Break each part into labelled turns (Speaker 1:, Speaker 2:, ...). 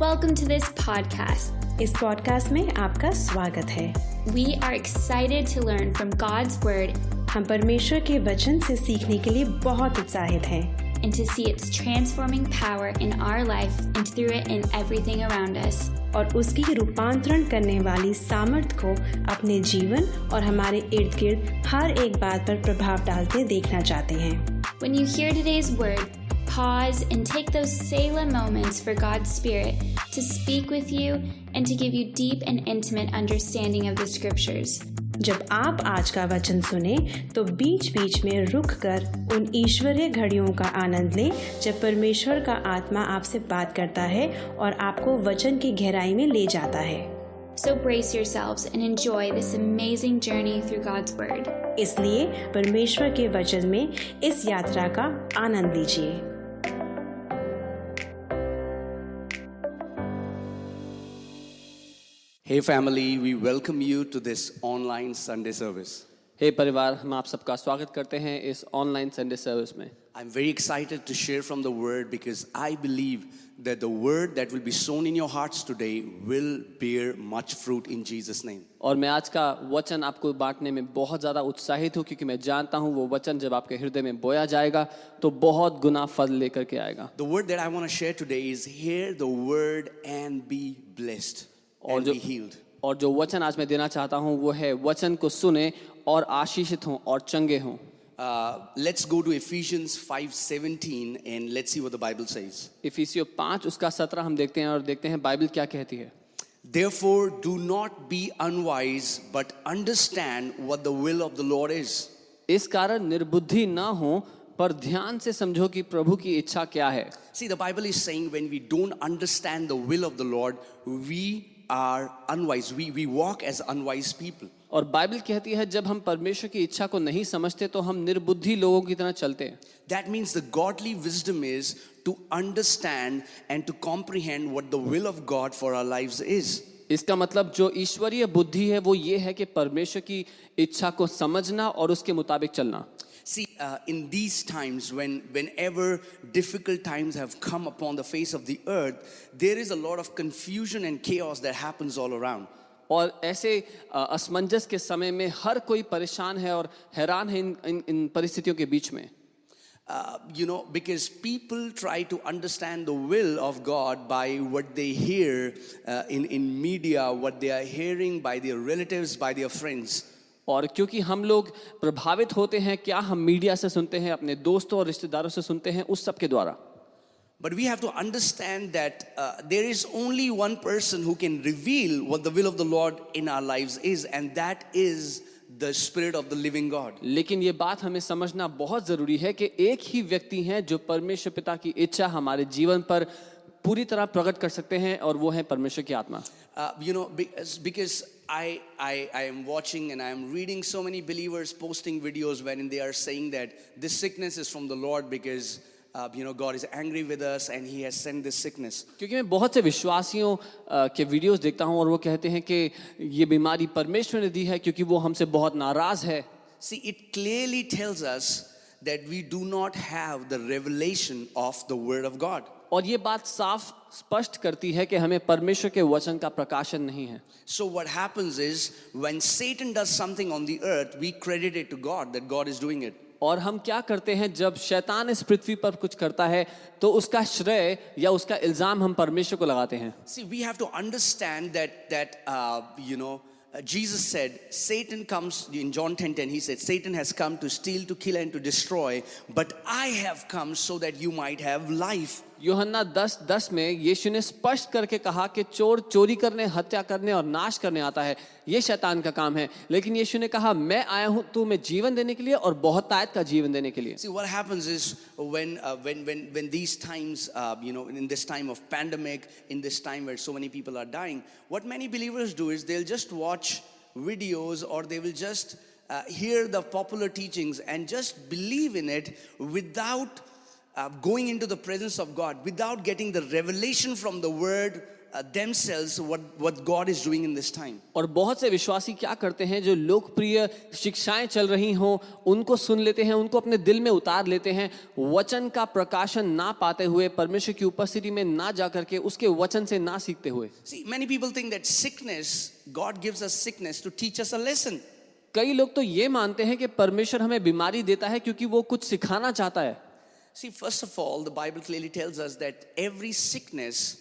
Speaker 1: Welcome to this podcast.
Speaker 2: इस podcast में आपका स्वागत है
Speaker 1: We are excited to learn from God's Word
Speaker 2: हम परमेश्वर के वचन से सीखने के लिए बहुत उत्साहित हैं
Speaker 1: and to see its transforming power in our life and through it in everything around us.
Speaker 2: और उसकी रूपांतरण करने वाली सामर्थ को अपने जीवन और हमारे इर्द गिर्द हर एक बात पर प्रभाव डालते देखना चाहते हैं
Speaker 1: When you hear today's word, pause and take those Selah moments for God's Spirit to speak with you and to give you deep and intimate understanding of the scriptures.
Speaker 2: जब आप आज का वचन सुने तो बीच बीच में रुक कर उन ईश्वरीय घड़ियों का आनंद लें जब परमेश्वर का आत्मा आपसे बात करता है और आपको वचन की गहराई में ले जाता है
Speaker 1: So brace yourselves and enjoy this amazing journey through God's Word.
Speaker 2: इसलिए परमेश्वर के वचन में इस यात्रा का आनंद लीजिए
Speaker 3: Hey, family, we welcome you to this online Sunday service.
Speaker 4: हे परिवार हम आप सबका स्वागत करते हैं इस ऑनलाइन संडे सर्विस में
Speaker 3: I'm very excited to share from the word because I believe that the word that will be sown in your hearts today will bear much fruit in Jesus' name.
Speaker 4: और मैं आज का वचन आपको बांटने में बहुत ज़्यादा उत्साहित हूँ क्योंकि मैं जानता हूँ वो वचन जब आपके हृदय में बोया जाएगा तो बहुत गुना फल लेकर के आएगा
Speaker 3: The word that I want to share today is hear the word and be blessed
Speaker 4: और जो और जो वचन आज मैं देना चाहता हूँ वो है वचन को सुने और आशीषित हों और चंगे हों।
Speaker 3: Let's go to Ephesians five seventeen and let's Bible says
Speaker 4: इफिशियो पाँच उसका सत्रह हम देखते हैं और देखते हैं बाइबल क्या कहती है।
Speaker 3: Therefore do not be unwise but understand what the will of the Lord is
Speaker 4: इस कारण निर्बुद्धि ना हो पर ध्यान से समझो कि प्रभु की इच्छा क्या है।
Speaker 3: See the Bible is saying when we don't understand the will of the Lord we are unwise. We, we walk as unwise people.
Speaker 4: और बाइबल कहती है जब हम परमेश्वर की इच्छा को नहीं समझते तो हम निर्बुद्धि लोगों की तरह चलते हैं
Speaker 3: That means the godly wisdom is to understand and to comprehend what the will of God for our lives is.
Speaker 4: इसका मतलब जो ईश्वरीय बुद्धि है वो ये है कि परमेश्वर की इच्छा को समझना और उसके मुताबिक चलना
Speaker 3: See, uh, in these times, when whenever difficult times have come upon the face of the earth, there is a lot of confusion and chaos that happens all around.
Speaker 4: और ऐसे अ, असमंजस के समय में हर कोई परेशान है और हैरान है इन इन, इन परिस्थितियों के बीच में
Speaker 3: Uh, you know, because people try to understand the will of God by what they hear uh, in, in media, what they are hearing by their relatives, by their friends.
Speaker 4: और क्योंकि हम लोग प्रभावित होते हैं क्या हम मीडिया से सुनते हैं अपने दोस्तों और रिश्तेदारों से सुनते हैं उस सब के द्वारा
Speaker 3: But we have to understand that uh, there is only one person who can reveal what the will of the Lord in our lives is, and that is the Spirit of the living God.
Speaker 4: लेकिन ये बात हमें समझना बहुत ज़रूरी है कि एक ही व्यक्ति हैं जो परमेश्वर पिता की इच्छा हमारे जीवन पर पूरी तरह प्रकट कर सकते हैं और वो है परमेश्वर की आत्मा
Speaker 3: Uh, know, because, because I, I, I am watching and I am reading so many believers posting videos wherein they are saying that this sickness is from the Lord because, uh, you know, God is angry with us and He has sent this sickness.
Speaker 4: क्योंकि मैं बहुत से विश्वासियों अ, के videos देखता हूं और वो कहते हैं कि ये बीमारी परमेश्वर ने दी है क्योंकि वो हमसे बहुत नाराज है
Speaker 3: See, it clearly tells us that we do not have the revelation of the Word of God.
Speaker 4: और ये बात साफ़ स्पष्ट करती है कि हमें परमेश्वर के वचन का प्रकाशन नहीं है।
Speaker 3: सो वट है अर्थ we credit it to God that God is doing it
Speaker 4: और हम क्या करते हैं जब शैतान इस पृथ्वी पर कुछ करता है तो उसका श्रेय या उसका इल्ज़ाम हम परमेश्वर को लगाते हैं।
Speaker 3: See we have to understand that that you know Jesus said, Satan comes in John 10 10, he said, Satan has come to steal, to kill, and to destroy, but I have come so that you might have life.
Speaker 4: यूहन्ना दस दस में यीशु ने स्पष्ट करके कहा कि चोर चोरी करने हत्या करने और नाश करने आता है ये शैतान का काम है लेकिन यीशु ने कहा मैं आया हूँ तुम्हें जीवन देने के लिए और बहुत तायत का जीवन देने के लिए
Speaker 3: See, what happens is when uh, when when when these times, uh, you know, in this time of pandemic, in this time where so many people are dying, what many believers do is they'll just watch videos or they will just uh, hear the popular teachings and just believe in it without uh, going into the presence of God, without getting the revelation from the Word uh, themselves what, what God is doing in this time.
Speaker 4: और बहुत से विश्वासी क्या करते हैं जो लोकप्रिय शिक्षाएँ चल रही हों उनको सुन लेते हैं उनको अपने दिल में उतार लेते हैं वचन का प्रकाशन ना पाते हुए परमेश्वर की उपस्थिति में ना जा करके उसके वचन से ना सीखते हुए
Speaker 3: See, many people think that sickness, God gives us sickness to teach us a lesson.
Speaker 4: कई लोग तो ये मानते हैं कि परमेश्वर हमें बीमारी देता है क्योंकि वो कुछ सिखाना चाहता है
Speaker 3: See, first of all, the Bible clearly tells us that every sickness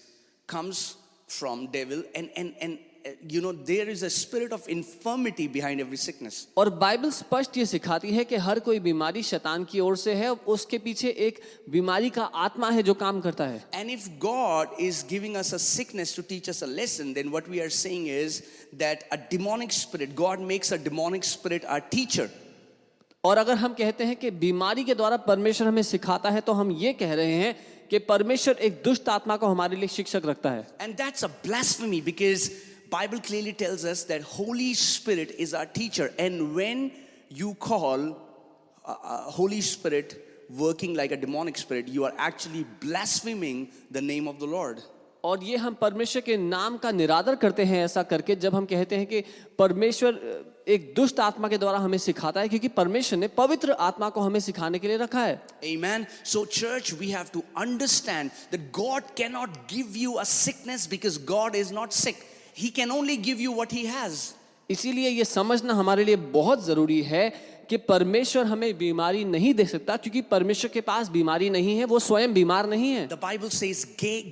Speaker 3: comes from devil and, and, and uh, you know, there is a spirit of infirmity behind every sickness.
Speaker 4: और बाइबल स्पष्ट ये सिखाती है कि हर कोई बीमारी शैतान की ओर से है उसके पीछे एक बीमारी का आत्मा है जो काम करता है
Speaker 3: And if God is giving us a sickness to teach us a lesson, then what we are saying is that a demonic spirit, God makes a demonic spirit our teacher.
Speaker 4: और अगर हम कहते हैं कि बीमारी के द्वारा परमेश्वर हमें सिखाता है तो हम ये कह रहे हैं कि परमेश्वर एक दुष्ट आत्मा को हमारे लिए शिक्षक रखता है।
Speaker 3: And that's because Bible clearly Holy Spirit is our and when you call Holy Spirit working like a demonic spirit you are actually blaspheming the name of the Lord
Speaker 4: और ये हम परमेश्वर के नाम का निरादर करते हैं ऐसा करके जब हम कहते हैं कि परमेश्वर एक दुष्ट आत्मा के द्वारा हमें सिखाता है क्योंकि परमेश्वर ने पवित्र आत्मा को हमें सिखाने के लिए रखा है
Speaker 3: Amen. So, church, we have to understand that God cannot give you a sickness because God is not sick. He can only give you what He has.
Speaker 4: इसीलिए ये समझना हमारे लिए बहुत ज़रूरी है कि परमेश्वर हमें बीमारी नहीं दे सकता क्योंकि परमेश्वर के पास बीमारी नहीं है वो स्वयं बीमार नहीं है।
Speaker 3: The Bible says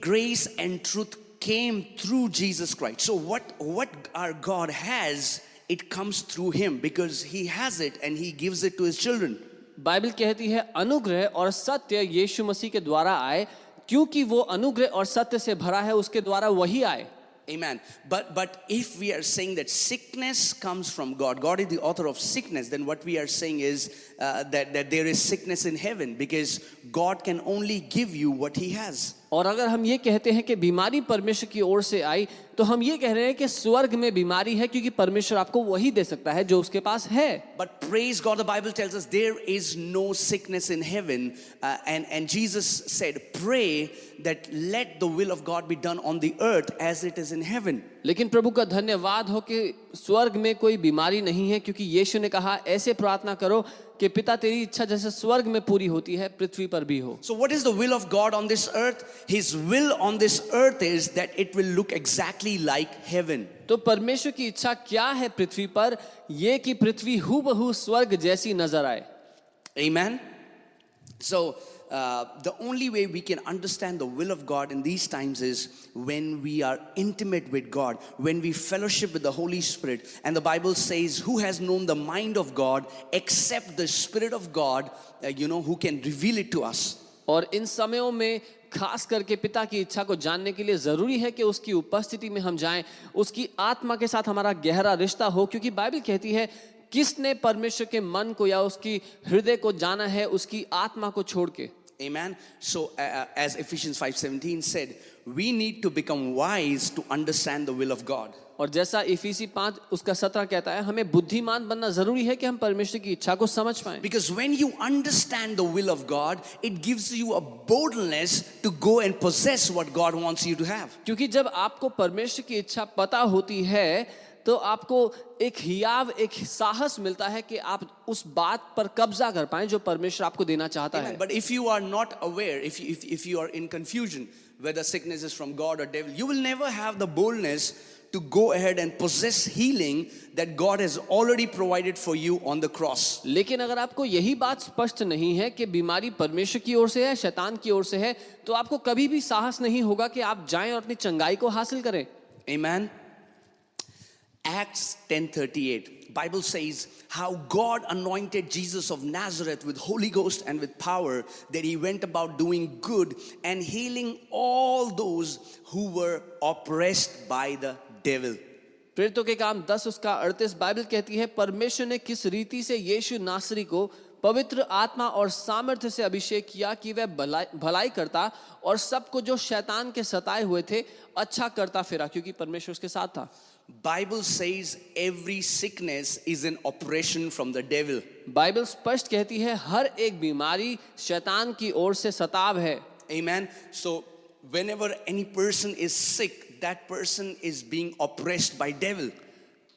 Speaker 3: grace and truth came through Jesus Christ so what what our God has it comes through him because he has it and he gives it to his children
Speaker 4: Bible कहती है अनुग्रह और सत्य यीशु मसीह के द्वारा आए क्योंकि वो अनुग्रह और सत्य से भरा है उसके द्वारा वही आए।
Speaker 3: Amen. But but if we are saying that sickness comes from God, God is the author of sickness, then what we are saying is uh, that that there is sickness in heaven because God can only give you what He has.
Speaker 4: और अगर हम ये कहते हैं कि बीमारी परमेश्वर की ओर से आई तो हम ये कह रहे हैं कि स्वर्ग में बीमारी है क्योंकि परमेश्वर आपको वही दे सकता है जो उसके पास है।
Speaker 3: But praise God the Bible tells us there is no sickness in heaven and and Jesus said pray that let the will of God be done on the earth as it is in heaven
Speaker 4: लेकिन प्रभु का धन्यवाद हो कि स्वर्ग में कोई बीमारी नहीं है क्योंकि यीशु ने कहा ऐसे प्रार्थना करो कि पिता तेरी इच्छा जैसे स्वर्ग में पूरी होती है पृथ्वी पर भी हो
Speaker 3: so what is the will of God on this earth? His will on this earth is that it will look exactly like heaven.
Speaker 4: तो परमेश्वर की इच्छा क्या है पृथ्वी पर यह कि पृथ्वी हूबहू स्वर्ग जैसी नज़र आए
Speaker 3: Amen. So, uh, the only way we can understand the will of God in these times is when we are intimate with God, when we fellowship with the Holy Spirit. And the Bible says, Who has known the mind of God except the Spirit of God, uh, you know, who can reveal it to us?
Speaker 4: और इन समयों में खास करके पिता की इच्छा को जानने के लिए जरूरी है कि उसकी उपस्थिति में हम जाएं उसकी आत्मा के साथ हमारा गहरा रिश्ता हो क्योंकि बाइबल कहती है किसने परमेश्वर के मन को या उसकी हृदय को जाना है उसकी आत्मा को छोड़ के
Speaker 3: Amen. So, uh, uh, as Ephesians 5:17 said, we need to become wise to understand the will of God.
Speaker 4: और जैसा इफीसी पाँच उसका सत्रह कहता है हमें बुद्धिमान बनना ज़रूरी है कि हम परमेश्वर की इच्छा को समझ पाए
Speaker 3: Because when you understand the will of God, it gives you a boldness to go and possess what God wants you to have.
Speaker 4: क्योंकि जब आपको परमेश्वर की इच्छा पता होती है तो आपको एक हियाव एक साहस मिलता है कि आप उस बात पर कब्जा कर पाए जो परमेश्वर आपको देना चाहता है
Speaker 3: Amen. If you are not aware, if you, if, if you are in confusion whether sickness is from God or devil, you will never have the boldness to go ahead and possess healing that God has already provided for you on the cross.
Speaker 4: लेकिन अगर आपको यही बात स्पष्ट नहीं है कि बीमारी परमेश्वर की ओर से है शैतान की ओर से है तो आपको कभी भी साहस नहीं होगा कि आप जाएँ और अपनी चंगाई को हासिल करें
Speaker 3: Amen. Acts 10:38 Bible says how God anointed Jesus of Nazareth with Holy Ghost and with power that he went about doing good and healing all those who were oppressed by the devil.
Speaker 4: प्रेरितों के काम 10 उसका 38 Bible कहती है परमेश्वर ने किस रीति से यीशु नासरी को पवित्र आत्मा और सामर्थ्य से अभिषेक किया कि वह भलाई भलाई करता और सबको जो शैतान के सताए हुए थे अच्छा करता फिरा क्योंकि परमेश्वर उसके साथ था
Speaker 3: Bible says every sickness is an oppression from the devil.
Speaker 4: Bible स्पष्ट कहती है हर एक बीमारी शैतान की ओर से सताव है
Speaker 3: Amen. So whenever any person is sick, that person is being oppressed by devil.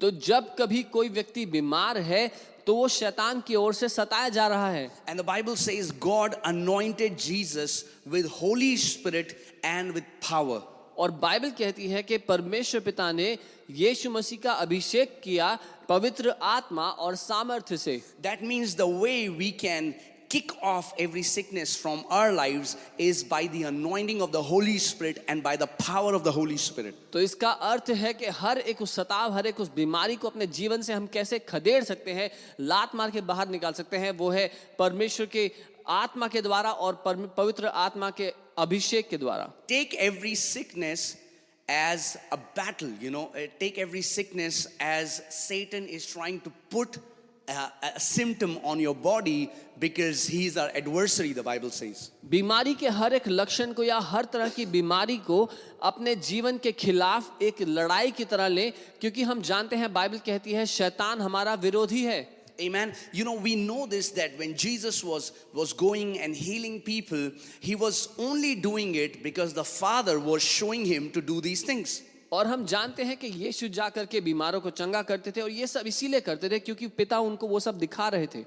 Speaker 4: तो जब कभी कोई व्यक्ति बीमार है तो वो शैतान की ओर से सताया जा रहा है
Speaker 3: And the Bible says God anointed Jesus with Holy Spirit and with power.
Speaker 4: और बाइबल कहती है कि परमेश्वर पिता ने यीशु मसीह का अभिषेक किया पवित्र आत्मा और सामर्थ्य से
Speaker 3: That means the way we can kick off every sickness from our lives is by the anointing of the Holy Spirit and by the power of the Holy Spirit.
Speaker 4: तो इसका अर्थ है कि हर एक उस सताव हर एक उस बीमारी को अपने जीवन से हम कैसे खदेड़ सकते हैं लात मार के बाहर निकाल सकते हैं वो है परमेश्वर के आत्मा के द्वारा और पवित्र आत्मा के अभिषेक के द्वारा
Speaker 3: Take every sickness as a battle, you know, uh, take every sickness as Satan is trying to put a, a symptom on your body because he's our adversary, the Bible says.
Speaker 4: बीमारी के हर एक लक्षण को या हर तरह की बीमारी को अपने जीवन के खिलाफ एक लड़ाई की तरह लें क्योंकि हम जानते हैं बाइबल कहती है शैतान हमारा विरोधी है
Speaker 3: Amen. You know, we know this that when Jesus was, was going and healing people, he was only doing it because the Father was showing him to do these things.
Speaker 4: और हम जानते हैं कि यीशु जा करके बीमारों को चंगा करते थे और ये सब इसीलिए करते थे क्योंकि पिता उनको वो सब दिखा रहे थे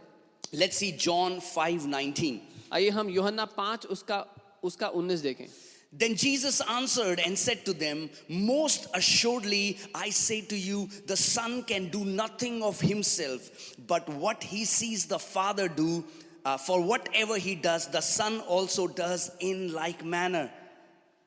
Speaker 3: Let's see John 5:19.
Speaker 4: आइए हम योहन्ना पाँच उसका उसका उन्नीस देखें
Speaker 3: Then Jesus answered and said to them, Most assuredly, I say to you, the Son can do nothing of himself, but what he sees the Father do, uh, for whatever he does, the Son also does in like manner.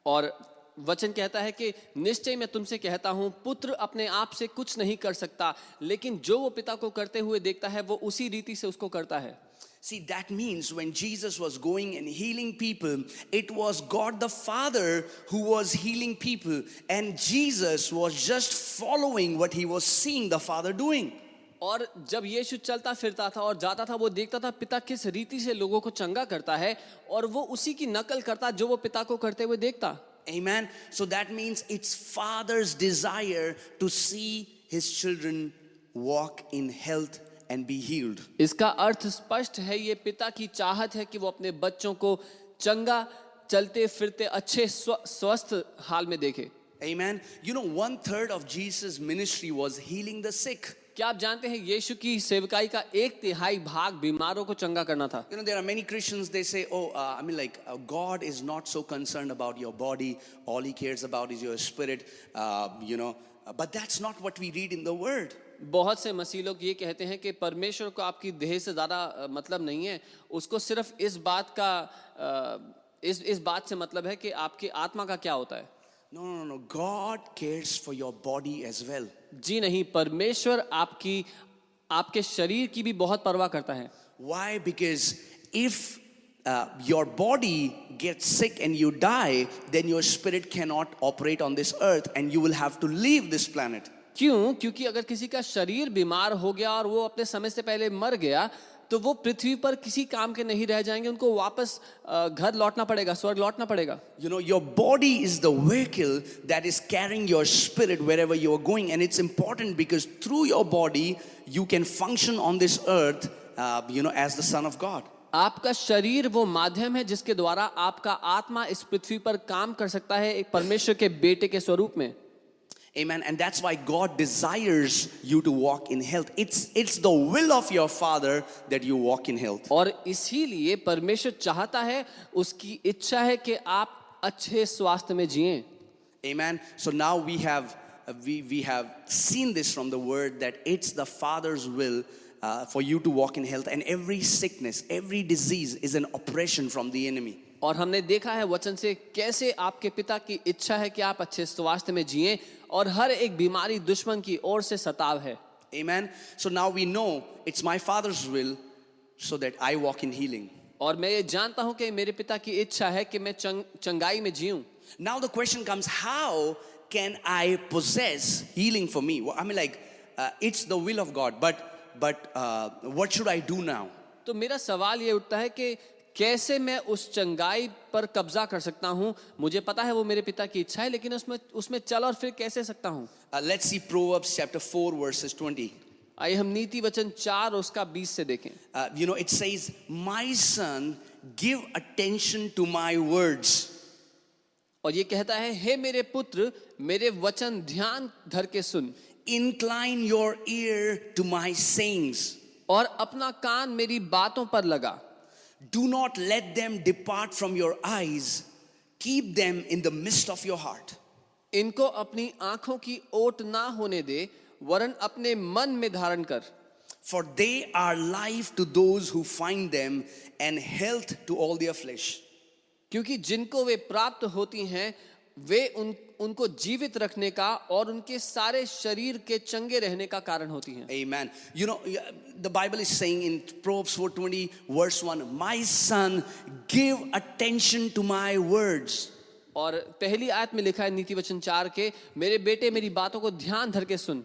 Speaker 4: और वचन कहता है कि निश्चय मैं तुमसे कहता हूँ पुत्र अपने आप से कुछ नहीं कर सकता लेकिन जो वो पिता को करते हुए देखता है वो उसी रीति से उसको करता है
Speaker 3: See, that means when Jesus was going and healing people, it was God the Father who was healing people, and Jesus was just following what he was seeing the Father doing.
Speaker 4: और जब यीशु चलता फिरता था और जाता था वो देखता था पिता किस रीति से लोगों को चंगा करता है और वो उसी की नकल करता जो वो पिता को करते हुए देखता
Speaker 3: Amen. So that means it's Father's desire to see his children walk in health and be healed
Speaker 4: इसका अर्थ स्पष्ट है ये पिता की चाहत है कि वो अपने बच्चों को चंगा चलते फिरते अच्छे स्वस्थ हाल में देखे।
Speaker 3: Amen. You know, one third of Jesus' ministry was healing the sick.
Speaker 4: क्या आप जानते हैं यीशु की सेवकाई का एक तिहाई भाग बीमारों को चंगा करना था?
Speaker 3: You know there are many Christians they say oh I mean like God is not so concern about your body all he cares about is your spirit you know but that's not what we read in the word
Speaker 4: बहुत से मसीह लोग ये कहते हैं कि परमेश्वर को आपकी देह से ज़्यादा मतलब नहीं है उसको सिर्फ़ इस बात का इस इस बात से मतलब है कि आपकी आत्मा का क्या होता है
Speaker 3: no, no, no. God cares for your body as well.
Speaker 4: जी नहीं परमेश्वर आपकी आपके शरीर की भी बहुत परवाह करता है
Speaker 3: Why? Because if uh, your body gets sick and you die, then your spirit cannot operate on this earth and you will have to leave this planet.
Speaker 4: क्यों? क्योंकि अगर किसी का शरीर बीमार हो गया और वो अपने समय से पहले मर गया तो वो पृथ्वी पर किसी काम के नहीं रह जाएँगे उनको वापस घर लौटना पड़ेगा स्वर्ग लौटना पड़ेगा।
Speaker 3: You know your body is the vehicle that is carrying your spirit wherever you are going and it's important because through your body you can function on this earth you know as the son of God
Speaker 4: आपका शरीर वो माध्यम है जिसके द्वारा आपका आत्मा इस पृथ्वी पर काम कर सकता है एक परमेश्वर के बेटे के स्वरूप में।
Speaker 3: Amen. And that's why God desires you to walk in health. It's it's the will of your Father that you walk in health.
Speaker 4: और इसीलिए परमेश्वर चाहता है उसकी इच्छा है कि आप अच्छे स्वास्थ्य में जिएं
Speaker 3: Amen. So now we have uh, we we have seen this from the word that it's the Father's will uh, for you to walk in health, and every sickness, every disease is an oppression from the enemy.
Speaker 4: और हमने देखा है वचन से कैसे आपके पिता की इच्छा है कि आप अच्छे स्वास्थ्य में जिएँ और हर एक बीमारी दुश्मन की ओर से सताव है
Speaker 3: Amen. So now we know it's my Father's will so that I walk in healing.
Speaker 4: और मैं ये जानता हूँ कि मेरे पिता की इच्छा है कि मैं चंग, चंगाई में जीऊं
Speaker 3: Now the question comes how can I possess healing for me? I mean, like, uh, it's the will of God, but, but uh, what should I do now?
Speaker 4: तो मेरा सवाल ये उठता है कि कैसे मैं उस चंगाई पर कब्जा कर सकता हूँ मुझे पता है वो मेरे पिता की इच्छा है लेकिन उसमें उसमें चल और फिर कैसे सकता हूँ
Speaker 3: let's see Proverbs chapter 4, verses 20.
Speaker 4: आइए हम नीति वचन चार और उसका बीस से देखें
Speaker 3: you know, it says, My son, give attention to my words.
Speaker 4: और ये कहता है हे मेरे पुत्र मेरे वचन ध्यान धर के सुन
Speaker 3: Incline your ear to my sayings.
Speaker 4: और अपना कान मेरी बातों पर लगा
Speaker 3: Do not let them depart from your eyes. Keep them in the midst of your heart.
Speaker 4: इनको अपनी आँखों की ओट ना होने दे वरन अपने मन में धारण कर
Speaker 3: For they are life to those who find them and health to all their flesh.
Speaker 4: क्योंकि जिनको वे प्राप्त होती हैं वे उन उनको जीवित रखने का और उनके सारे शरीर के चंगे रहने का कारण होती हैं
Speaker 3: Amen. You know, the Bible is saying in Proverbs 4:20, verse 1, My son, give attention to my words.
Speaker 4: और पहली आयत में लिखा है नीति वचन चार के मेरे बेटे मेरी बातों को ध्यान धर के सुन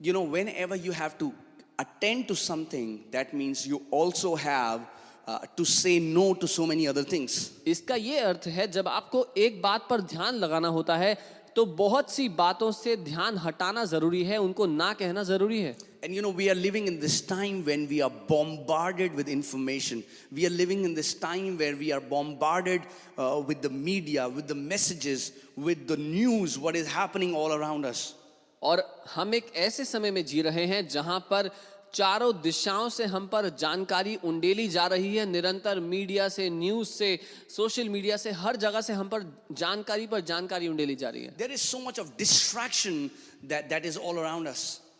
Speaker 3: You know, whenever you have to attend to something, that means you also have uh, to say no to so many other things.
Speaker 4: इसका ये अर्थ है जब आपको एक बात पर ध्यान लगाना होता है तो बहुत सी बातों से ध्यान हटाना जरूरी है उनको ना कहना जरूरी है
Speaker 3: And you know, we are living in this time when we are bombarded with information. We are living in this time where we are bombarded uh, with the media, with the messages, with the news, what is happening all around us.
Speaker 4: और हम एक ऐसे समय में जी रहे हैं जहां पर चारों दिशाओं से हम पर जानकारी उंडेली जा रही है। निरंतर मीडिया से न्यूज़ से सोशल मीडिया से हर जगह से हम पर जानकारी पर जानकारी उंडेली जा रही है।
Speaker 3: There is so much of distraction that is all around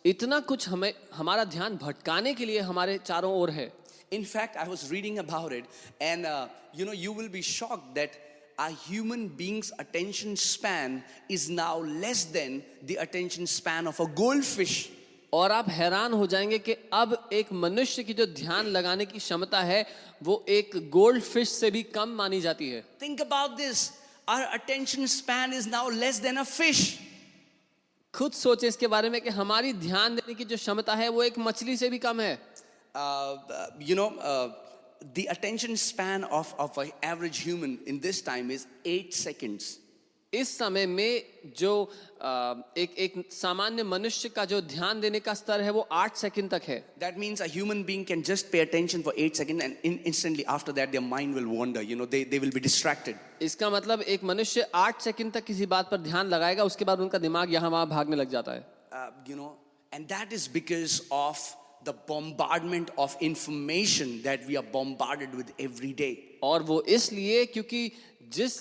Speaker 4: इतना कुछ हमें हमारा ध्यान भटकाने के लिए हमारे चारों ओर है।
Speaker 3: In fact I was reading about it and you know you will be shock that human beings attention span is now less than the attention span of a goldfish
Speaker 4: और आप हैरान हो जाएँगे कि अब एक मनुष्य की जो ध्यान लगाने की क्षमता है वो एक गोल्ड फ़िश से भी कम मानी जाती है।
Speaker 3: Think about this our attention span is now less than a fish
Speaker 4: खुद सोचे इसके बारे में कि हमारी ध्यान देने की जो क्षमता है वो एक मछली से भी कम है।
Speaker 3: You know the attention span of of average human in this time is eight seconds
Speaker 4: इस समय में जो एक एक सामान्य मनुष्य का जो ध्यान देने का स्तर है वो आठ सेकंड तक है।
Speaker 3: That means a human can just pay attention for eight second and in instantly after that mind will wander you know they will be distracted
Speaker 4: इसका मतलब एक मनुष्य आठ सेकंड तक किसी बात पर ध्यान लगाएगा उसके बाद उनका दिमाग यहाँ वहाँ भागने लग जाता है।
Speaker 3: You know and that is because of The bombardment of information that we are bombarded with every day.
Speaker 4: और वो इसलिए क्योंकि जिस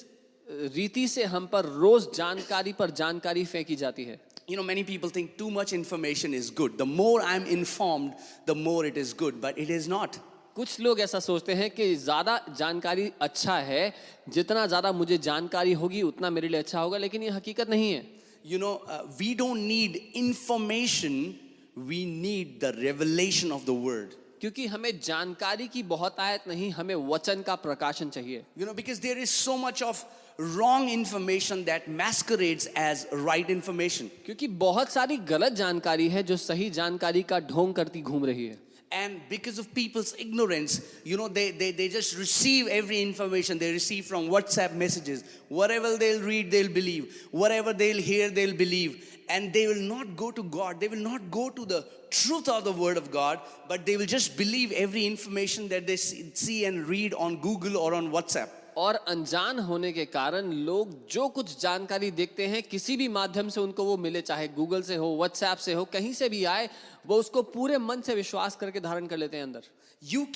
Speaker 4: रीति से हम पर रोज जानकारी पर जानकारी फेंकी जाती है
Speaker 3: You know, many people think too much information is good. The more I'm informed, the more it is good, but it is not.
Speaker 4: कुछ लोग ऐसा सोचते हैं कि ज़्यादा जानकारी अच्छा है जितना ज़्यादा मुझे जानकारी होगी उतना मेरे लिए अच्छा होगा लेकिन ये हकीकत नहीं है
Speaker 3: You know, uh, we don't need information, we need the revelation of the word.
Speaker 4: क्योंकि हमें जानकारी की बहुत आयत नहीं हमें वचन का प्रकाशन चाहिए
Speaker 3: You know, because there is so much of wrong information that masquerades as right information.
Speaker 4: क्योंकि बहुत सारी गलत जानकारी है जो सही जानकारी का ढोंग करती घूम रही है
Speaker 3: And because of people's ignorance, you know, they, they, they just receive every information they receive from WhatsApp messages. Whatever they'll read, they'll believe. Whatever they'll hear, they'll believe. And they will not go to God. They will not go to the truth of the Word of God, but they will just believe every information that they see see and read on Google or on WhatsApp.
Speaker 4: और अनजान होने के कारण लोग जो कुछ जानकारी देखते हैं किसी भी माध्यम से उनको वो मिले चाहे गूगल से हो व्हाट्सएप से हो कहीं से भी आए वो उसको पूरे मन से विश्वास करके धारण कर लेते हैं अंदर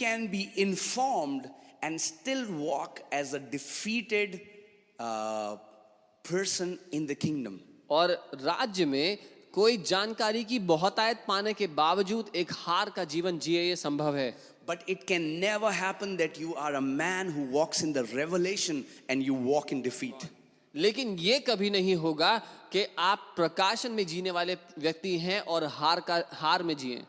Speaker 3: can be informed and still walk as a defeated uh, person in the kingdom.
Speaker 4: और राज्य में कोई जानकारी की बहुतायत पाने के बावजूद एक हार का जीवन जिए ये संभव है
Speaker 3: But it can never happen that you are a man who walks in the revelation and you walk in defeat.
Speaker 4: लेकिन ये कभी नहीं होगा कि आप प्रकाशन में जीने वाले व्यक्ति हैं और हार का हार में जिए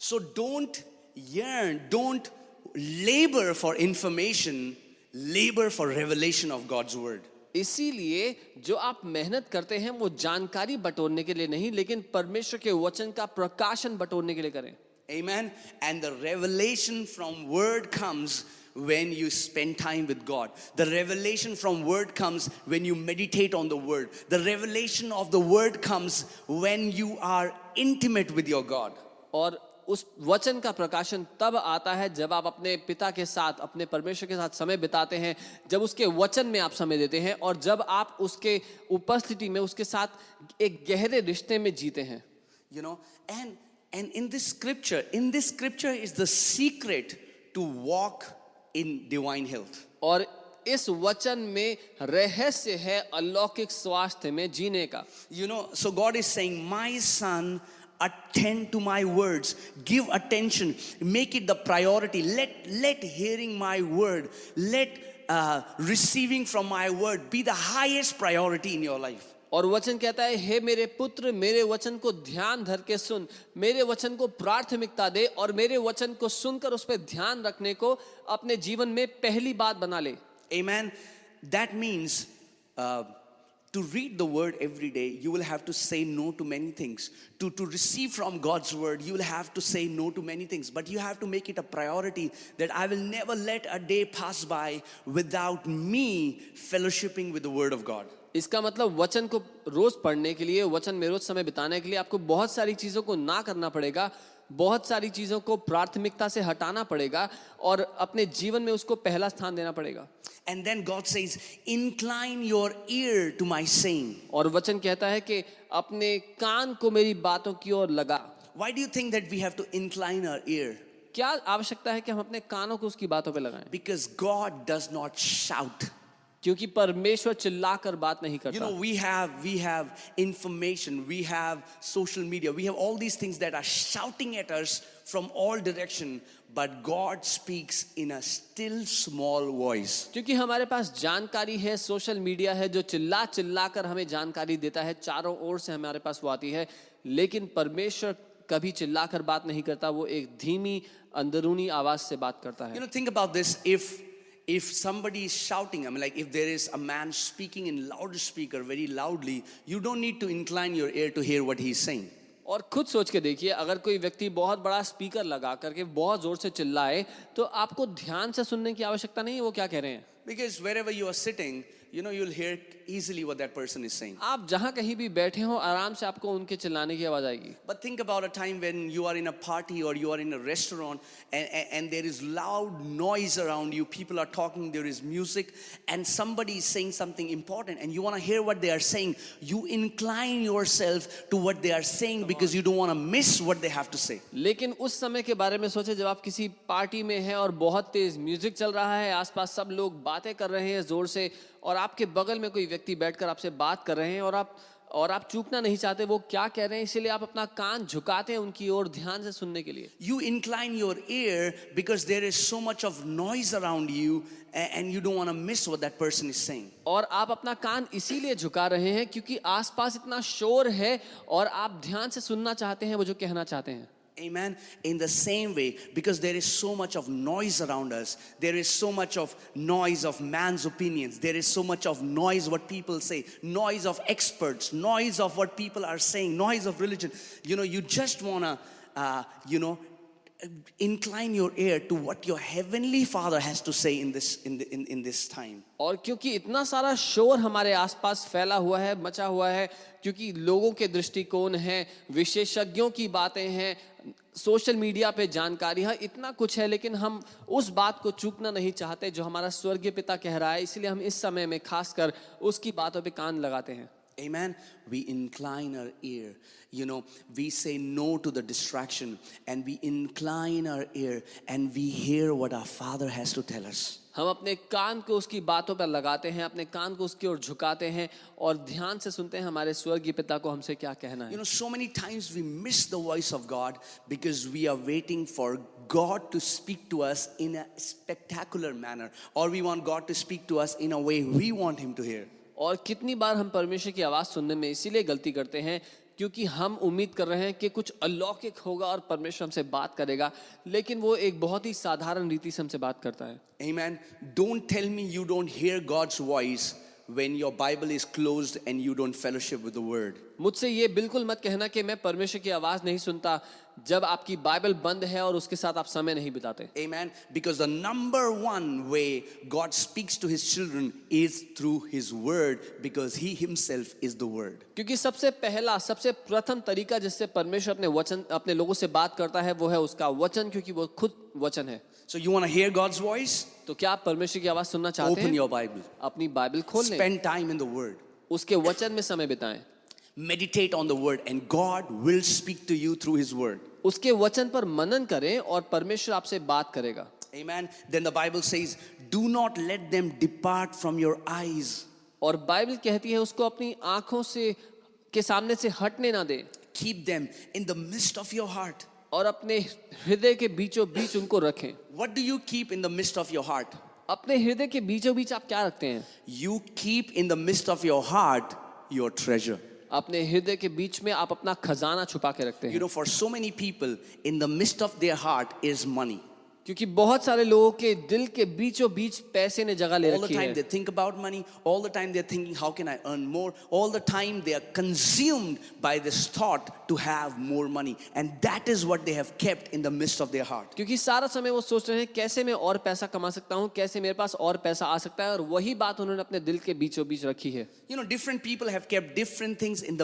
Speaker 3: So don't yearn, don't labor for information, labor for revelation of God's word.
Speaker 4: इसीलिए जो आप मेहनत करते हैं वो जानकारी बटोरने के लिए नहीं लेकिन परमेश्वर के वचन का प्रकाशन बटोरने के लिए करें
Speaker 3: Amen. And the revelation from word comes when you spend time with God. The revelation from word comes when you meditate on the word. The revelation of the word comes when you are intimate with your God.
Speaker 4: और उस वचन का प्रकाशन तब आता है जब आप अपने पिता के साथ अपने परमेश्वर के साथ समय बिताते हैं जब उसके वचन में आप समय देते हैं और जब आप उसके उपस्थिति में उसके साथ एक गहरे रिश्ते में जीते हैं
Speaker 3: You know, and and in this scripture, in this scripture is the secret to walk in divine health.
Speaker 4: और इस वचन में रहस्य है अलौकिक स्वास्थ्य में जीने का
Speaker 3: You know, so God is saying, My son, attend to my words, give attention, make it the priority. Let, let hearing my word, let uh, receiving from my word be the highest priority in your life.
Speaker 4: और वचन कहता है हे मेरे पुत्र मेरे वचन को ध्यान धर के सुन मेरे वचन को प्राथमिकता दे और मेरे वचन को सुनकर उस पर ध्यान रखने को अपने जीवन में पहली बात बना ले
Speaker 3: Amen. That means uh, to read the word every day, you will have to say no to many things. To, to receive from God's word, you will have to say no to many things. But you have to make it a priority that I will never let a day pass by without me fellowshipping with the word of God.
Speaker 4: इसका मतलब वचन को रोज पढ़ने के लिए वचन में रोज समय बिताने के लिए आपको बहुत सारी चीज़ों को ना करना पड़ेगा बहुत सारी चीज़ों को प्राथमिकता से हटाना पड़ेगा और अपने जीवन में उसको पहला स्थान देना पड़ेगा
Speaker 3: And then God says, Incline your ear to my saying.
Speaker 4: और वचन कहता है कि अपने कान को मेरी बातों की ओर लगा
Speaker 3: do you think that we have to incline our ear?
Speaker 4: क्या आवश्यकता है कि हम अपने कानों को उसकी बातों पे लगाएँ
Speaker 3: Because God does not shout.
Speaker 4: क्योंकि परमेश्वर चिल्लाकर बात नहीं करता You
Speaker 3: know, we have we have information, we have social media, we have all these things that are shouting at us from all direction, but God speaks in a still small voice.
Speaker 4: क्योंकि हमारे पास जानकारी है social media है जो चिल्ला चिल्ला कर हमें जानकारी देता है चारों ओर से हमारे पास वो आती है लेकिन परमेश्वर कभी चिल्ला कर बात नहीं करता वो एक धीमी अंदरूनी आवाज़ से बात करता है
Speaker 3: know, think about this. If if somebody is shouting, I mean, like if there is a man speaking in loudspeaker very loudly, you don't need to incline your ear to hear what he's saying.
Speaker 4: और खुद सोच के देखिए अगर कोई व्यक्ति बहुत बड़ा स्पीकर लगा करके बहुत जोर से चिल्लाए तो आपको ध्यान से सुनने की आवश्यकता नहीं है वो क्या कह रहे हैं
Speaker 3: Because wherever you are sitting, you know, you'll hear easily what that person is saying.
Speaker 4: आप जहाँ कहीं भी बैठे हो आराम से आपको उनके चिल्लाने की आवाज़ आएगी
Speaker 3: But think about a time when you are in a party or you are in a restaurant and, and, and there is loud noise around you. People are talking, there is music, and somebody is saying something important and you want to hear what they are saying. You incline yourself to what they are saying because you don't want to miss what they have to say.
Speaker 4: लेकिन उस समय के बारे में सोचे जब आप किसी पार्टी में हैं और बहुत तेज म्यूज़िक चल रहा है आसपास सब लोग बातें कर रहे हैं ज़ोर से और आपके बगल में कोई व्यक्ति बैठकर आपसे बात कर रहे हैं और आप और आप चूकना नहीं चाहते वो क्या कह रहे हैं? इसीलिए आप अपना कान झुकाते हैं उनकी ओर ध्यान से सुनने के लिए।
Speaker 3: Incline your ear because there is so much of noise around you a- and you don't want to miss what that person is saying.
Speaker 4: और आप अपना कान इसीलिए झुका रहे हैं क्योंकि आसपास इतना शोर है और आप ध्यान से सुनना चाहते हैं वो जो कहना चाहते हैं।
Speaker 3: Amen. In the same way, because there is so much of noise around us, there is so much of noise of man's opinions, there is so much of noise what people say, noise of experts, noise of what people are saying, noise of religion. You know, you just wanna, uh, you know, incline your ear to what your heavenly Father has to say in this in, the, in, in this time.
Speaker 4: और क्योंकि इतना सारा शोर हमारे आसपास फैला हुआ है मचा हुआ है क्योंकि लोगों के दृष्टिकोण हैं विशेषज्ञों की बातें हैं सोशल मीडिया पे जानकारी है इतना कुछ है लेकिन हम उस बात को चूकना नहीं चाहते जो हमारा स्वर्गीय पिता कह रहा है इसलिए हम इस समय में खासकर उसकी बातों पे कान लगाते हैं
Speaker 3: Amen. We incline our ear. You know, we say no to the distraction and we incline our ear and we hear what our Father has to tell us.
Speaker 4: हम अपने कान को उसकी बातों पर लगाते हैं अपने कान को उसकी ओर झुकाते हैं और ध्यान से सुनते हैं हमारे स्वर्गीय पिता को हमसे क्या कहना
Speaker 3: You
Speaker 4: है
Speaker 3: know, so many times we miss the voice of God because we are waiting for God to speak to us in a spectacular manner, or we want God to speak to us in a way we want Him to hear.
Speaker 4: और कितनी बार हम परमेश्वर की आवाज़ सुनने में इसीलिए गलती करते हैं क्योंकि हम उम्मीद कर रहे हैं कि कुछ अलौकिक होगा और परमेश्वर हमसे बात करेगा लेकिन वो एक बहुत ही साधारण रीति से हमसे बात करता है
Speaker 3: Amen. Don't tell me you don't hear God's voice when your Bible is closed and you don't fellowship with the word.
Speaker 4: मुझसे ये बिल्कुल मत कहना कि मैं परमेश्वर की आवाज़ नहीं सुनता जब आपकी बाइबल बंद है और उसके साथ आप समय नहीं बिताते
Speaker 3: Amen. Because the number one way God speaks to his children is through his word, because he himself is the word.
Speaker 4: क्योंकि सबसे पहला सबसे प्रथम तरीका जिससे परमेश्वर अपने वचन अपने लोगों से बात करता है वो है उसका वचन क्योंकि वो खुद वचन है
Speaker 3: So you want to hear God's voice?
Speaker 4: तो क्या आप परमेश्वर की आवाज़ सुनना चाहते हैं?
Speaker 3: Open your Bible.
Speaker 4: अपनी बाइबल खोल लें
Speaker 3: Spend time in the word.
Speaker 4: उसके वचन में समय बिताएँ
Speaker 3: Meditate on the word, and God will speak to you through his word.
Speaker 4: उसके वचन पर मनन करें और परमेश्वर आपसे बात करेगा
Speaker 3: Amen. Then the Bible says, Do not let them depart from your eyes.
Speaker 4: और बाइबल कहती है उसको अपनी आँखों से के सामने से हटने ना दे
Speaker 3: Keep them in the midst of your heart.
Speaker 4: और अपने हृदय के बीचों बीच उनको रखें
Speaker 3: What do you keep in the midst of your heart?
Speaker 4: अपने हृदय के बीचों बीच आप क्या रखते हैं
Speaker 3: You keep in the midst of your heart your treasure.
Speaker 4: अपने हृदय के बीच में आप अपना खजाना छुपा के रखते हैं You
Speaker 3: know, for so many people, in the midst of their heart is money.
Speaker 4: क्योंकि बहुत सारे लोगों के दिल के बीचों बीच पैसे ने जगह ले रखी है।
Speaker 3: Money all the time thinking and is what they kept in the of their heart
Speaker 4: क्योंकि सारा समय वो सोच रहे हैं कैसे मैं और पैसा कमा सकता हूँ? कैसे मेरे पास और पैसा आ सकता है? और वही बात उन्होंने अपने दिल के बीचों बीच रखी है।
Speaker 3: यू नो डिफरेंट पीपल है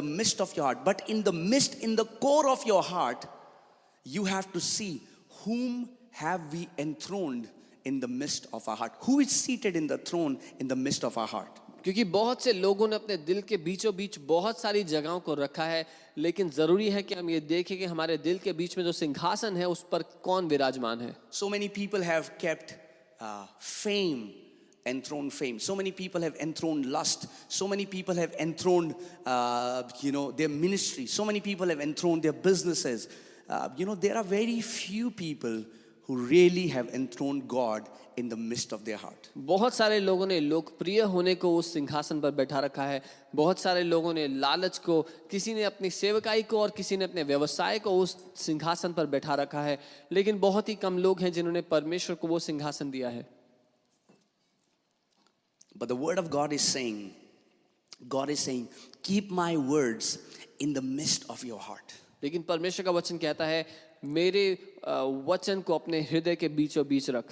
Speaker 3: midst of your heart but in the midst in the core of your heart you have to see whom have we enthroned in the midst of our heart? Who is seated in the throne in the midst of our heart?
Speaker 4: क्योंकि बहुत से लोगों ने अपने दिल के बीचों बीच बहुत सारी जगहों को रखा है लेकिन जरूरी है कि हम ये देखें कि हमारे दिल के बीच में जो सिंहासन है उस पर कौन विराजमान है
Speaker 3: So many people have kept uh, fame, enthroned fame. So many people have enthroned lust. So many people have enthroned, uh, you know, their ministry. So many people have enthroned their businesses. Uh, you know, there are very few people who really have enthroned God in the midst of their heart.
Speaker 4: बहुत सारे लोगों ने लोकप्रिय होने को उस सिंहासन पर बैठा रखा है बहुत सारे लोगों ने लालच को किसी ने अपनी सेवकाई को और किसी ने अपने व्यवसाय को उस सिंहासन पर बैठा रखा है लेकिन बहुत ही कम लोग हैं जिन्होंने परमेश्वर को वो सिंहासन दिया है
Speaker 3: But the word of God is saying, God is saying, keep my words in the midst of your heart.
Speaker 4: लेकिन परमेश्वर का वचन कहता है मेरे वचन को अपने हृदय के बीचों बीच रख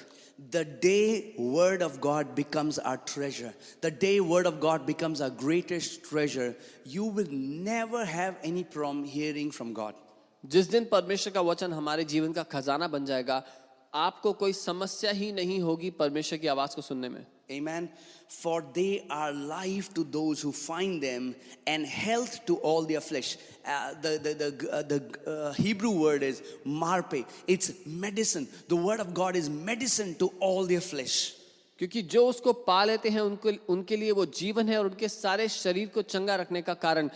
Speaker 3: The day word of God becomes our treasure, the day word of God becomes our greatest treasure, you will never have any problem hearing from God.
Speaker 4: जिस दिन परमेश्वर का वचन हमारे जीवन का खजाना बन जाएगा आपको कोई समस्या ही नहीं होगी परमेश्वर की आवाज़ को सुनने में
Speaker 3: Amen. For they are life to those who find them and health to all their flesh. Uh, the the, the, uh, the uh, Hebrew word is marpe. It's medicine. The word of God is medicine to all their flesh.
Speaker 4: क्योंकि जो उसको पा लेते हैं उनको उनके लिए वो जीवन है और उनके सारे शरीर को चंगा रखने का कारण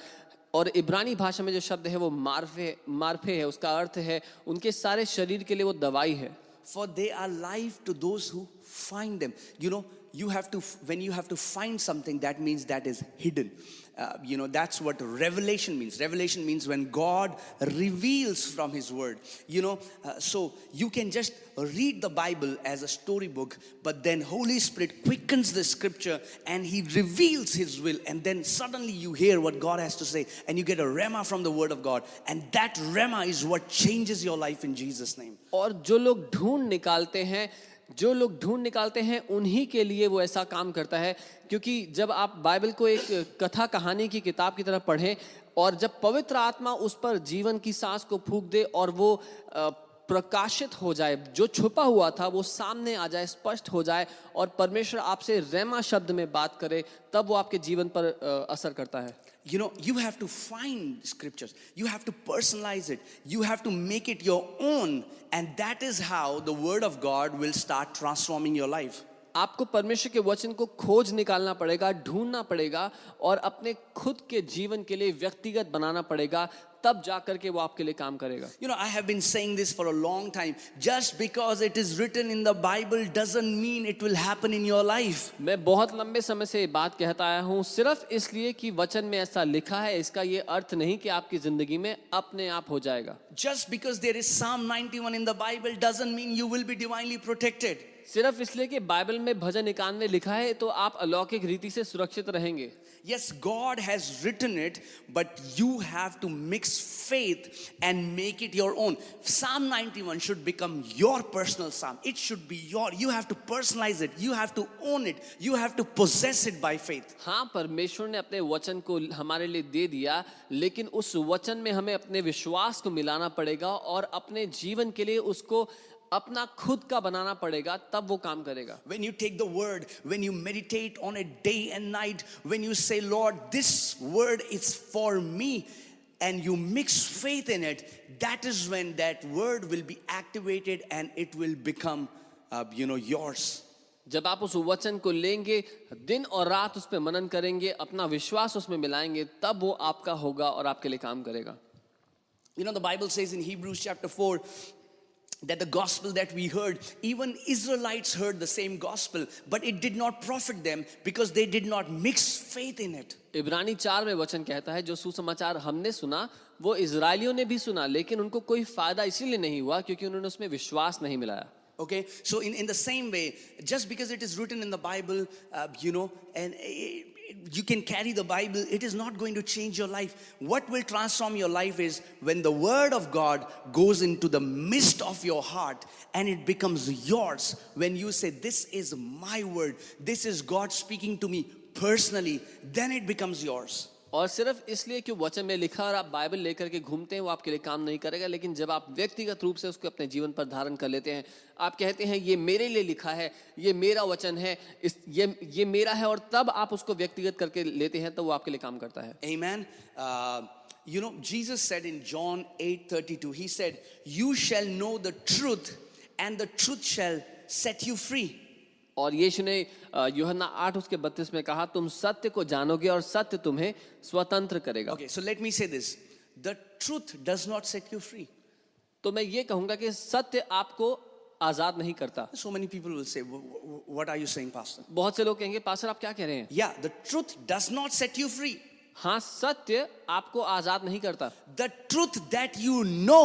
Speaker 4: और इब्रानी भाषा में जो शब्द है वो मारफे मारफे है उसका अर्थ है उनके सारे शरीर के लिए वो दवाई है
Speaker 3: For they are life to those who find them. You know, you have to, when you have to find something, that means that is hidden. Uh, you know, that's what revelation means. Revelation means when God reveals from His Word. You know, uh, so you can just read the Bible as a storybook, but then Holy Spirit quickens the scripture and He reveals His will, and then suddenly you hear what God has to say, and you get a rema from the Word of God, and that rema is what changes your life in Jesus' name.
Speaker 4: और जो लोग ढूंढ निकालते हैं जो लोग ढूंढ निकालते हैं, उन्हीं के लिए वो ऐसा काम करता है। क्योंकि जब आप बाइबल को एक कथा कहानी की किताब की तरह पढ़ें, और जब पवित्र आत्मा उस पर जीवन की सांस को फूक दे, और वो प्रकाशित हो जाए, जो छुपा हुआ था, वो सामने आ जाए, स्पष्ट हो जाए, और परमेश्वर आपसे रेमा शब्द में बात करे, तब वो आपके जीवन पर असर करता है।
Speaker 3: You know, you have to find scriptures. You have to personalize it. You have to make it your own. And that is how the word of God will start transforming your life.
Speaker 4: आपको परमेश्वर के वचन को खोज निकालना पड़ेगा ढूंढना पड़ेगा और अपने खुद के जीवन के लिए व्यक्तिगत बनाना पड़ेगा तब जाकर के वो आपके लिए काम करेगा।
Speaker 3: You know I have been saying this for a long time just because it is written in the Bible doesn't mean it will happen in your life
Speaker 4: मैं बहुत लंबे समय से बात कहता आया हूँ सिर्फ़ इसलिए कि वचन में ऐसा लिखा है इसका ये अर्थ नहीं कि आपकी ज़िंदगी में अपने आप हो जाएगा।
Speaker 3: Just because there is Psalm ninety one in the Bible doesn't mean you will be divinely protected
Speaker 4: सिर्फ़ इसलिए कि बाइबल में भजन इकानवे लिखा है तो आप अलौकिक रीति से सुरक्षित रहेंगे।
Speaker 3: Yes God has written it but you have to mix faith and make it your own Psalm 91 should become your personal Psalm it should be your you have to personalize it you have to own it you have to possess it by faith
Speaker 4: हाँ परमेश्वर ने अपने वचन को हमारे लिए दे दिया लेकिन उस वचन में हमें अपने विश्वास को मिलाना पड़ेगा और अपने जीवन के लिए उसको अपना खुद का बनाना पड़ेगा तब वो काम करेगा
Speaker 3: When you take the word, when you meditate on it day and night, when you say, Lord, this word is for me, and you mix faith in it, that is when that word will be activated and it will become, uh, you know, yours.
Speaker 4: जब आप उस वचन को लेंगे दिन और रात उस पर मनन करेंगे अपना विश्वास उसमें मिलाएँगे तब वो आपका होगा और आपके लिए काम करेगा
Speaker 3: You know, the Bible says in Hebrews chapter 4 that the gospel that we heard, even Israelites heard the same gospel, but it did not profit them because they did not mix faith in it.
Speaker 4: इब्रानी चार में वचन कहता है जो सुसमाचार हमने सुना वो इजरायलियों ने भी सुना लेकिन उनको कोई फायदा इसीलिए नहीं हुआ क्योंकि उन्होंने उसमें विश्वास नहीं मिलाया
Speaker 3: Okay, so in, in the same way, just because it is written in the Bible, uh, you know, and uh, you can carry the Bible, it is not going to change your life. What will transform your life is when the Word of God goes into the midst of your heart and it becomes yours. When you say, This is my word, this is God speaking to me personally, then it becomes yours.
Speaker 4: और सिर्फ़ इसलिए कि वचन में लिखा और आप Bible लेकर के घूमते हैं वो आपके लिए काम नहीं करेगा लेकिन जब आप व्यक्तिगत रूप से उसको अपने जीवन पर धारण कर लेते हैं आप कहते हैं ये मेरे लिए लिखा है ये मेरा वचन है इस ये ये मेरा है और तब आप उसको व्यक्तिगत करके लेते हैं तो वो आपके लिए काम करता है
Speaker 3: Amen. Uh, you know, Jesus said in John 8 32, He said, You shall know the truth, and the truth shall set you free.
Speaker 4: और यीशु ने योहन्ना आठ उसके बत्तीस में कहा तुम सत्य को जानोगे और सत्य तुम्हें स्वतंत्र करेगा।
Speaker 3: So let me say this the truth does not set you free
Speaker 4: तो मैं ये कहूँगा कि सत्य आपको आज़ाद नहीं करता।
Speaker 3: So many people will say what are you saying pastor
Speaker 4: बहुत से लोग कहेंगे पास्टर आप क्या कह रहे हैं?
Speaker 3: या the truth does not set you free
Speaker 4: हाँ सत्य आपको आज़ाद नहीं करता।
Speaker 3: The truth that you know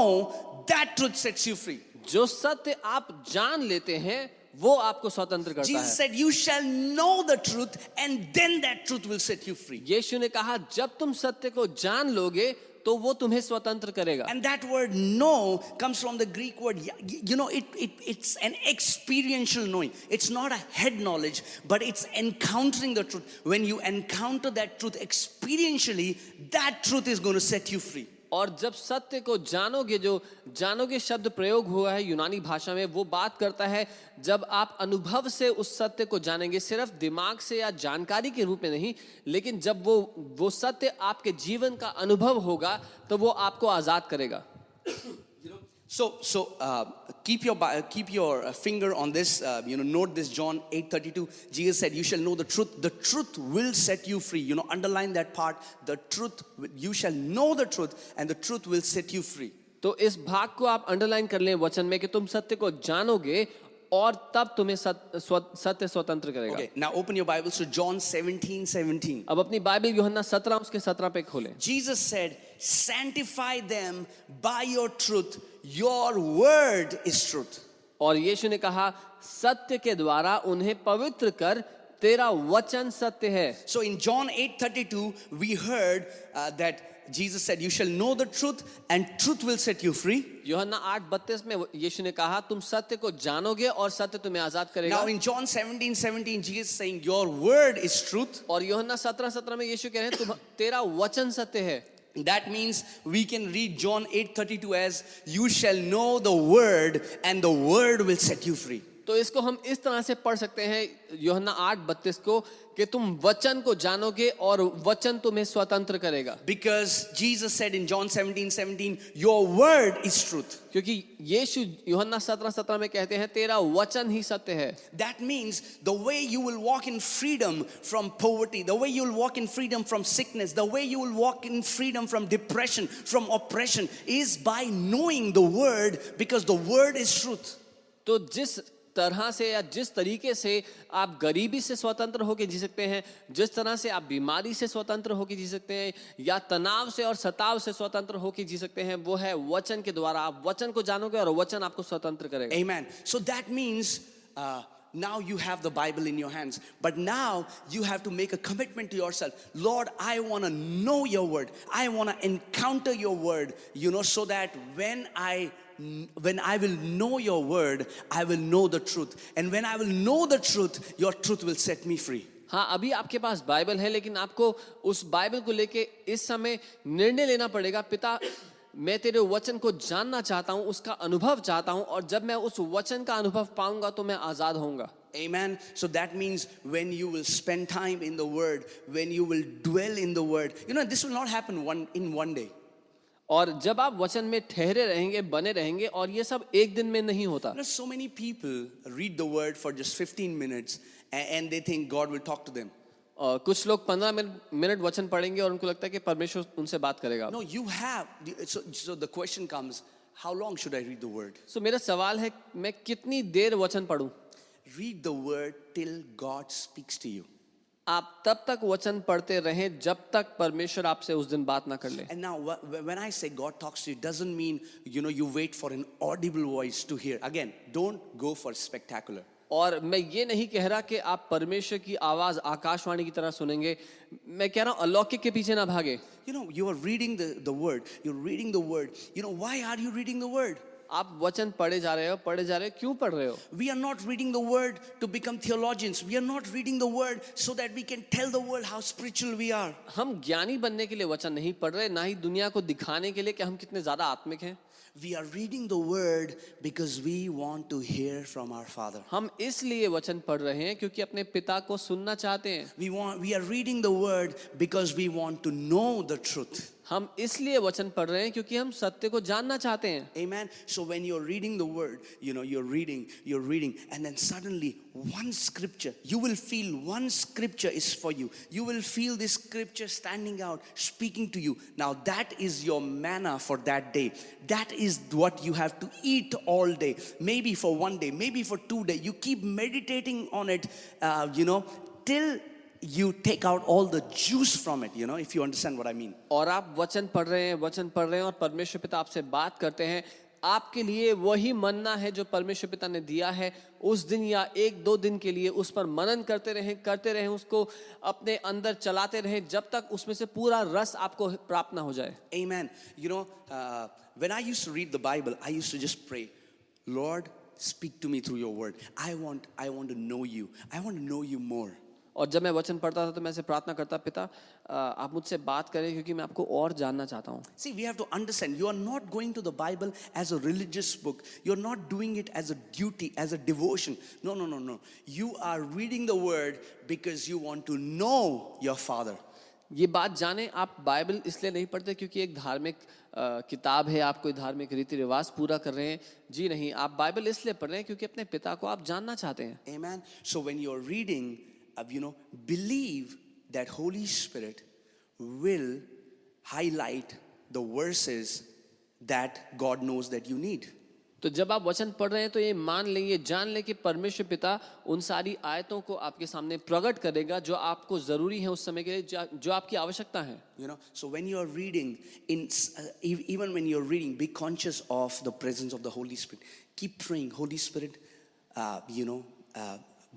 Speaker 3: that truth sets you free
Speaker 4: जो सत्य आप जान लेते हैं वो आपको स्वतंत्र करता
Speaker 3: Jesus
Speaker 4: है
Speaker 3: said, You shall know the truth, and then that truth will set you free.
Speaker 4: यीशु ने कहा जब तुम सत्य को जान लोगे तो वो तुम्हें स्वतंत्र करेगा
Speaker 3: word know comes from the Greek word, y- y- you know, it, it, it's an experiential knowing. It's not a head knowledge, but it's encountering the truth. When you encounter that truth experientially, that truth is going to set you free.
Speaker 4: और जब सत्य को जानोगे, जो जानोगे शब्द प्रयोग हुआ है यूनानी भाषा में, वो बात करता है, जब आप अनुभव से उस सत्य को जानेंगे, सिर्फ़ दिमाग से या जानकारी के रूप में नहीं, लेकिन जब वो वो सत्य आपके जीवन का अनुभव होगा तो वो आपको आज़ाद करेगा।
Speaker 3: So, so uh, keep your Bi- keep your uh, finger on this. Uh, you know, note this. John eight thirty two. Jesus said, "You shall know the truth. The truth will set you free." You know, underline that part. The truth. You shall know the truth, and the truth will set you free.
Speaker 4: तो इस भाग को आप underline कर लें वचन में कि तुम सत्य को जानोगे और तब तुम्हें सत्य स्वतंत्र करेगा।
Speaker 3: Now open your Bible to John 17 17
Speaker 4: अब अपनी बाइबल योहन्ना 17 उसके 17 पे खोलें।
Speaker 3: Jesus said sanctify them by your truth your word is truth
Speaker 4: और यीशु ने कहा सत्य के द्वारा उन्हें पवित्र कर तेरा वचन सत्य है।
Speaker 3: So in John 8:32 we heard that Jesus said, You shall know the truth, and truth will set you free.
Speaker 4: यूहन्ना 8 बत्तीस में यीशु ने कहा तुम सत्य को जानोगे और सत्य तुम्हें आज़ाद करेगा
Speaker 3: Now in John 17 17, Jesus saying, Your word is truth.
Speaker 4: और यूहन्ना 17 17 में यीशु कह रहे हैं तुम तेरा वचन सत्य है
Speaker 3: That means we can read John 8 32 as, You shall know the word, and the word will set you free.
Speaker 4: तो इसको हम इस तरह से पढ़ सकते हैं योहना आठ बत्तीस को कि तुम वचन को जानोगे और वचन तुम्हें स्वतंत्र करेगा।
Speaker 3: Because Jesus said in John 17 17 your word is truth
Speaker 4: क्योंकि यीशु योहना 17 17 में कहते हैं तेरा वचन ही सत्य है।
Speaker 3: That means the way you will walk in freedom from poverty the way you'll walk in freedom from sickness the way you will walk in freedom from depression from oppression is by knowing the word because the word is truth
Speaker 4: तो जिस तरह से या जिस तरीके से आप गरीबी से स्वतंत्र होकर जी सकते हैं जिस तरह से आप बीमारी से स्वतंत्र होकर जी सकते हैं या तनाव से और सताव से स्वतंत्र होकर जी सकते हैं वो है वचन के द्वारा आप वचन को जानोगे और वचन आपको स्वतंत्र करेगा
Speaker 3: Amen. So that means uh, now you have the Bible in your hands. But now you have to make a commitment to yourself. Lord, I want to know your word. I want to encounter your word, you know, so that when I when I will know your word, I will know the truth. And when I will know the truth, your truth will set me free.
Speaker 4: हाँ अभी आपके पास Bible है लेकिन आपको उस Bible को लेके इस समय निर्णय लेना पड़ेगा पिता मैं तेरे वचन को जानना चाहता हूँ उसका अनुभव चाहता हूँ और जब मैं उस वचन का अनुभव पाऊंगा तो मैं आजाद होऊंगा
Speaker 3: Amen. So that means when you will spend time in the Word, when you will dwell in the Word, you know, this will not happen one in one day.
Speaker 4: और जब आप वचन में ठहरे रहेंगे बने रहेंगे और ये सब एक दिन में नहीं होता।
Speaker 3: So many people read the word for just fifteen minute and they think God will talk to them
Speaker 4: Uh, कुछ लोग पंद्रह मिनट वचन पढ़ेंगे और उनको लगता है कि परमेश्वर उनसे बात करेगा।
Speaker 3: No you have so the question comes how long should I read the word
Speaker 4: so मेरा सवाल है मैं कितनी देर वचन पढूं?
Speaker 3: Read the word till God speaks to you
Speaker 4: आप तब तक वचन पढ़ते रहे जब तक परमेश्वर आपसे उस दिन बात ना कर ले।
Speaker 3: And now when I say God talks to doesn't mean you know you wait for an audible voice to hear again don't go for spectacular
Speaker 4: और मैं ये नहीं कह रहा कि आप परमेश्वर की आवाज़ आकाशवाणी की तरह सुनेंगे। मैं कह रहा हूँ अलौकिक के पीछे ना भागे।
Speaker 3: You know you are reading the word you are reading the word you know why are you reading the word
Speaker 4: आप वचन पढ़े जा रहे हो पढ़े जा रहे हो क्यों पढ़ रहे हो?
Speaker 3: We are not reading the word to become theologians we are not reading the word so that we can tell the world how spiritual we are
Speaker 4: हम ज्ञानी बनने के लिए वचन नहीं पढ़ रहे ना ही दुनिया को दिखाने के लिए कि हम कितने ज़्यादा आत्मिक हैं।
Speaker 3: We are reading the word because we want to hear from our father
Speaker 4: हम इसलिए वचन पढ़ रहे हैं क्योंकि अपने पिता को सुनना चाहते हैं।
Speaker 3: We are reading the word because we want to know the truth
Speaker 4: हम इसलिए वचन पढ़ रहे हैं क्योंकि हम सत्य को जानना चाहते हैं
Speaker 3: Amen. So when you're reading the word, you know, you're reading, you're reading, and then suddenly one scripture, you will feel one scripture is for you. You will feel this scripture standing out, speaking to you. Now that is your manna for that day. That is what you have to eat all day. Maybe for one day, maybe for two days. You keep meditating on it, uh, you know, till you take out all the juice from it, you know, if you understand what I mean.
Speaker 4: और आप वचन पढ़ रहे हैं वचन पढ़ रहे हैं और परमेश्वर पिता आपसे बात करते हैं आपके लिए वही मनना है जो परमेश्वर पिता ने दिया है उस दिन या एक दो दिन के लिए उस पर मनन करते रहें करते रहें उसको अपने अंदर चलाते रहें जब तक उसमें से पूरा रस आपको प्राप्त ना हो जाए
Speaker 3: Amen. You know, uh, when I used to read the Bible, I used to just pray, Lord, speak to me through your word. I want, I want to know you. I want to know you more.
Speaker 4: और जब मैं वचन पढ़ता था तो मैं प्रार्थना करता पिता आप मुझसे बात करें क्योंकि मैं आपको और जानना चाहता हूँ.
Speaker 3: See we have to understand you are not going to the Bible as a religious book you are not doing it as a duty as a devotion no no no no you are reading the word because you want to know your father
Speaker 4: ये बात जाने आप Bible इसलिए नहीं पढ़ते क्योंकि एक धार्मिक किताब है आप कोई धार्मिक रीति रिवाज पूरा कर रहे हैं। जी नहीं आप बाइबल इसलिए पढ़ रहे हैं क्योंकि अपने पिता को आप जानना चाहते हैं।
Speaker 3: So when you are reading you know, believe that Holy Spirit will highlight the verses that God knows that you need.
Speaker 4: तो जब आप वचन पढ़ रहे हैं तो ये मान लेंगे जान लें कि परमेश्वर पिता उन सारी आयतों को आपके सामने प्रकट करेगा जो आपको ज़रूरी है उस समय के लिए जो आपकी आवश्यकता है
Speaker 3: you know so when you are reading in even when you are reading be conscious of the presence of the Holy Spirit keep praying Holy Spirit you know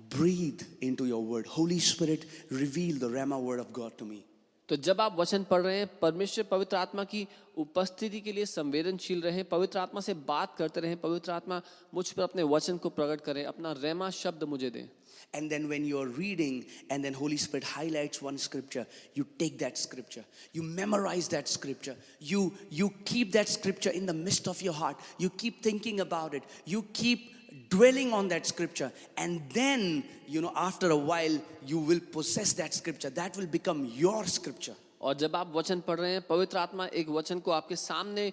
Speaker 3: Uh, you know, uh, breathe into your word. Holy Spirit, reveal the Rama word of God to me.
Speaker 4: तो जब आप वचन पढ़ रहे हैं परमेश्वर पवित्र आत्मा की उपस्थिति के लिए संवेदनशील रहें पवित्र आत्मा से बात करते रहें पवित्र आत्मा मुझ पर अपने वचन को प्रकट करें अपना रेमा शब्द मुझे दें
Speaker 3: And then when you're reading, and then Holy Spirit highlights one scripture, you take that scripture, you memorize that scripture, you you keep that scripture in the midst of your heart, you keep thinking about it, you keep dwelling on that scripture, and then you know after a while you will possess that scripture. That will become your scripture.
Speaker 4: और जब आप वचन पढ़ रहे हैं पवित्र आत्मा एक वचन को आपके सामने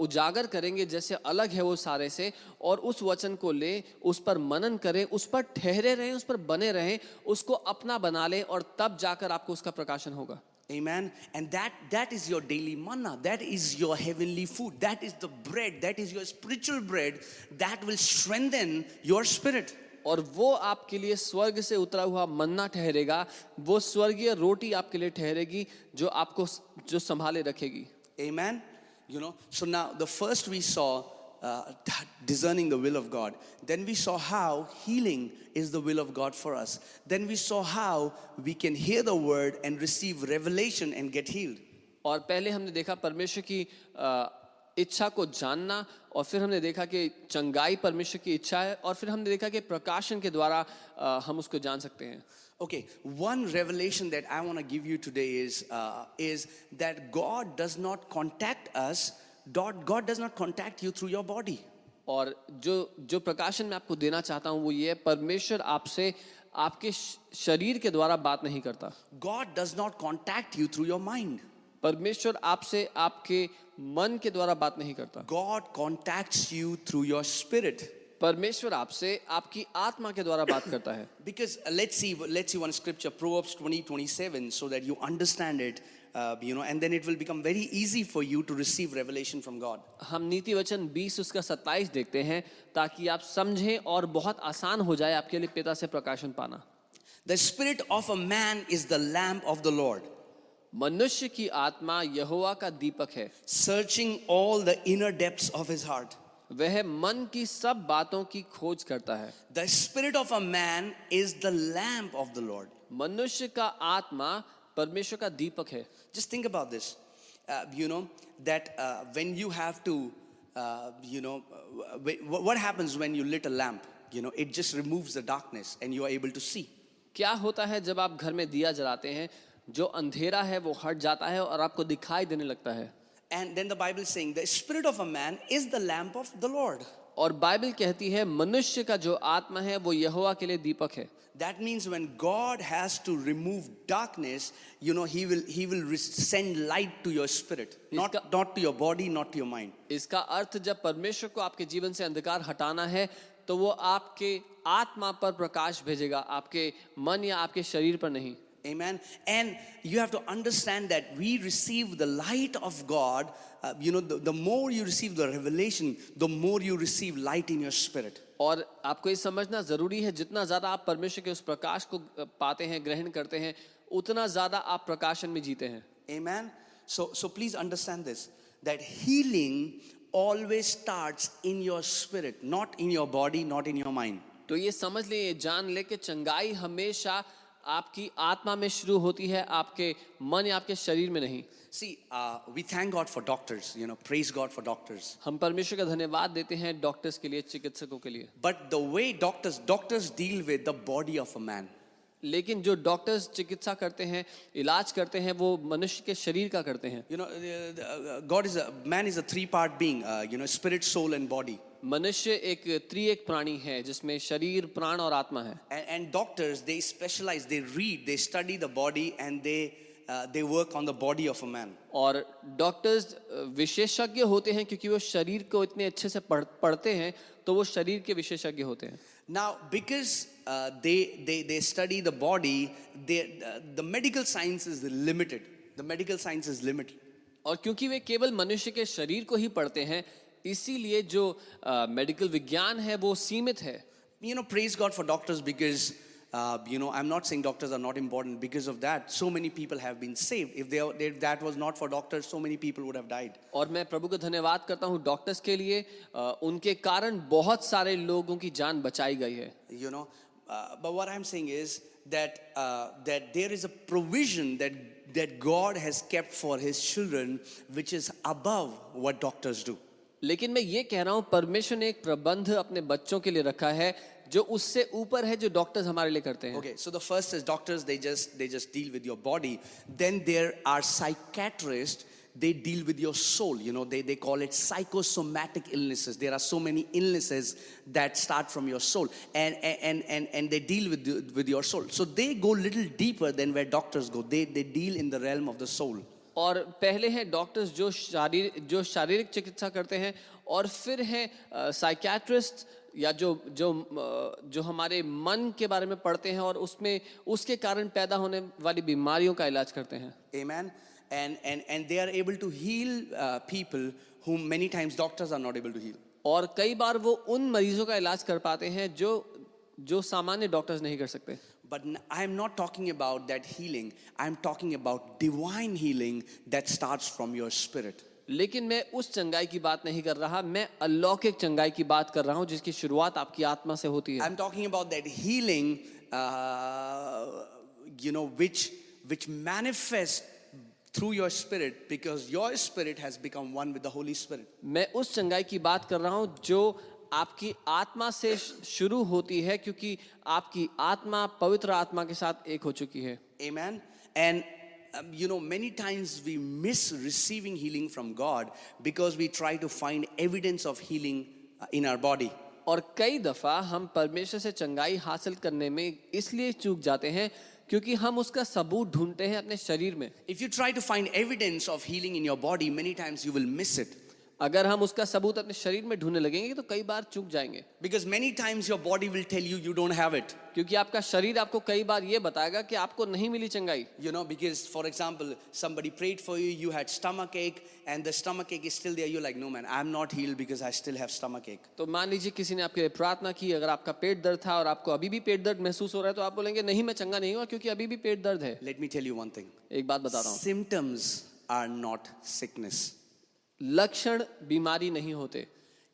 Speaker 4: उजागर करेंगे जैसे अलग है वो सारे से और उस वचन को ले उस पर मनन करें उस पर ठहरे रहें उस पर बने रहें उसको अपना बना लें और तब जाकर आपको उसका प्रकाशन होगा
Speaker 3: Amen. And that that is your daily manna. That is your heavenly food. That is the bread. That is your spiritual bread that will strengthen your spirit.
Speaker 4: और वो आपके लिए स्वर्ग से उतरा हुआ मन्ना ठहरेगा वो स्वर्गीय रोटी आपके लिए ठहरेगी जो आपको जो संभाले रखेगी
Speaker 3: Amen. You know, so now the first we saw uh, t- discerning the will of God. Then we saw how healing is the will of God for us. Then we saw how we can hear the word and receive revelation and get healed.
Speaker 4: और पहले हमने देखा परमेश्वर की अ, इच्छा को जानना और फिर हमने देखा कि चंगाई परमेश्वर की इच्छा है और फिर हमने देखा कि प्रकाशन के द्वारा अ, हम उसको जान सकते हैं
Speaker 3: Okay, one revelation that I want to give you today is, uh, is that God does not contact us, God, God does not contact you through your body.
Speaker 4: और जो जो प्रकाशन मैं आपको देना चाहता हूँ वो ये है परमेश्वर आपसे आपके शरीर के द्वारा बात नहीं करता।
Speaker 3: God does not contact you through your mind
Speaker 4: परमेश्वर आपसे आपके मन के द्वारा बात नहीं करता।
Speaker 3: God contact you through your spirit
Speaker 4: परमेश्वर आपसे आपकी आत्मा के द्वारा बात करता है।
Speaker 3: Because let's let's see one scripture Proverbs 20:27 so that you understand it uh, you know, and then it will become very easy for you to receive revelation from God.
Speaker 4: हम नीति वचन 20 उसका 27 देखते हैं ताकि आप समझें और बहुत आसान हो जाए आपके लिए पिता से प्रकाशन पाना
Speaker 3: The spirit of a man is the lamp of the Lord,
Speaker 4: मनुष्य की आत्मा यहोवा का दीपक है
Speaker 3: searching all the inner depths of his heart.
Speaker 4: वह मन की सब बातों की खोज करता है
Speaker 3: The spirit of a man is the lamp of the Lord.
Speaker 4: मनुष्य का आत्मा परमेश्वर का दीपक है।
Speaker 3: Just think about this you know that when you have to you know what happens when you lit a lamp you know it just removes the darkness and you are able to see
Speaker 4: क्या होता है जब आप घर में दिया जलाते हैं जो अंधेरा है वो हट जाता है और आपको दिखाई देने लगता है?
Speaker 3: And then the Bible saying the spirit of a man is the lamp of the Lord
Speaker 4: और बाइबल कहती है मनुष्य का जो आत्मा है वो यहोवा के लिए दीपक है
Speaker 3: That means when God has to remove darkness, you know, He will He will send light to your spirit, not not to your body, not to your mind.
Speaker 4: इसका अर्थ जब परमेश्वर को आपके जीवन से अंधकार हटाना है तो वो आपके आत्मा पर प्रकाश भेजेगा आपके मन या आपके शरीर पर नहीं
Speaker 3: Amen. And you have to understand that we receive the light of God. Uh, you know, the, the more you receive the revelation, the more you receive light in your spirit.
Speaker 4: और आपको ये समझना ज़रूरी है जितना ज़्यादा आप परमेश्वर के उस प्रकाश को पाते हैं ग्रहण करते हैं उतना ज़्यादा आप प्रकाशन में जीते हैं
Speaker 3: Amen. So, so please understand this that healing always starts in your spirit, not in your body, not in your mind.
Speaker 4: तो ये समझ ले जान ले कि चंगाई हमेशा आपकी आत्मा में शुरू होती है आपके मन या आपके शरीर में नहीं।
Speaker 3: See we thank God for doctors you know praise God for doctors
Speaker 4: हम परमेश्वर का धन्यवाद देते हैं डॉक्टर्स के लिए चिकित्सकों के लिए।
Speaker 3: But the way doctors doctors deal with the body of a man
Speaker 4: लेकिन जो डॉक्टर्स चिकित्सा करते हैं इलाज करते हैं वो मनुष्य के शरीर का करते हैं।
Speaker 3: You know God is man is a three part being you know spirit soul and body
Speaker 4: मनुष्य एक त्रिएक प्राणी है जिसमें शरीर प्राण और आत्मा है
Speaker 3: doctors, they specialize, they read, they study the body, and they, uh, they work on the body of a man.
Speaker 4: और डॉक्टर्स विशेषज्ञ होते हैं क्योंकि वो शरीर को इतने अच्छे से पढ़, पढ़ते हैं तो वो शरीर के विशेषज्ञ होते हैं
Speaker 3: Now, because uh, they, they, they study the body, they, uh, the medical science is limited. The medical science is limited.
Speaker 4: और क्योंकि वे केवल मनुष्य के शरीर को ही पढ़ते हैं इसीलिए जो मेडिकल विज्ञान है वो सीमित है
Speaker 3: You know, praise God for doctors because, uh, you know, I'm not saying doctors are not important. Because of that, so many people have been saved. If, they, if that was not for doctors, so many people would have died.
Speaker 4: और मैं प्रभु का धन्यवाद करता हूँ doctors के लिए अ, उनके कारण बहुत सारे लोगों की जान बचाई गई है
Speaker 3: You know, uh, but what I'm saying is that, uh, that there is a provision that, that God has kept for His children, which is above what doctors do.
Speaker 4: लेकिन मैं ये कह रहा हूँ परमिशन एक प्रबंध अपने बच्चों के लिए रखा है, जो उससे ऊपर है, जो डॉक्टर्स हमारे लिए करते हैं।
Speaker 3: So the first is doctors they just they just deal with your body then there are psychiatrist they deal with your soul you know they they call it psychosomatic illnesses there are so many illnesses that start from your soul and and and and they deal with with your soul so they go little deeper than where doctors go they they deal in the realm of the soul
Speaker 4: और पहले हैं doctors जो शारीर जो शारीरिक चिकित्सा करते हैं और फिर हैं साइकियाट्रिस्ट या जो जो जो हमारे मन के बारे में पढ़ते हैं और उसमें उसके कारण पैदा होने वाली बीमारियों का इलाज करते हैं
Speaker 3: Amen. And and and they are able to heal uh, people whom many times doctors are not able to heal.
Speaker 4: और कई बार वो उन मरीजों का इलाज कर पाते हैं जो जो सामान्य डॉक्टर्स नहीं कर सकते
Speaker 3: But n- I'm not talking about that healing. I'm talking about divine healing that starts from your spirit.
Speaker 4: लेकिन मैं उस चंगाई की बात नहीं कर रहा मैं अलौकिक चंगाई की बात कर रहा हूं जिसकी शुरुआत आपकी आत्मा से होती है
Speaker 3: I'm talking about that healing, uh, you know, which which manifests through your spirit because your spirit has become one with the Holy Spirit.
Speaker 4: मैं उस चंगाई की बात कर रहा हूं जो आपकी आत्मा से शुरू होती है क्योंकि आपकी आत्मा पवित्र आत्मा के साथ एक हो चुकी है
Speaker 3: Amen. And um, you know, many times we miss receiving healing from God because we try to find evidence of healing uh, in our body.
Speaker 4: और कई दफ़ा हम परमेश्वर से चंगाई हासिल करने में इसलिए चूक जाते हैं क्योंकि हम उसका सबूत ढूंढते हैं अपने शरीर में
Speaker 3: If you try to find evidence of healing in your body, many times you will miss it.
Speaker 4: अगर हम उसका सबूत अपने शरीर में ढूँढने लगेंगे तो कई बार चूक जाएँगे।
Speaker 3: Because many times your body will tell you you don't have it
Speaker 4: क्योंकि आपका शरीर आपको कई बार ये बताएगा कि आपको नहीं मिली चंगाई।
Speaker 3: You know because for example somebody prayed for you you had stomach ache and the stomach ache is still there you like no man I am not heal because I still have stomach ache
Speaker 4: तो मान लीजिए किसी ने आपके लिए प्रार्थना की अगर आपका पेट दर्द था और आपको अभी भी पेट दर्द महसूस हो रहा है तो आप बोलेंगे नहीं मैं चंगा नहीं हुआ क्योंकि अभी भी पेट दर्द है।
Speaker 3: Let me tell you one thing
Speaker 4: एक बात बता रहा हूँ।
Speaker 3: सिम्टम्स आर नॉट सिकनेस
Speaker 4: लक्षण बीमारी नहीं होते।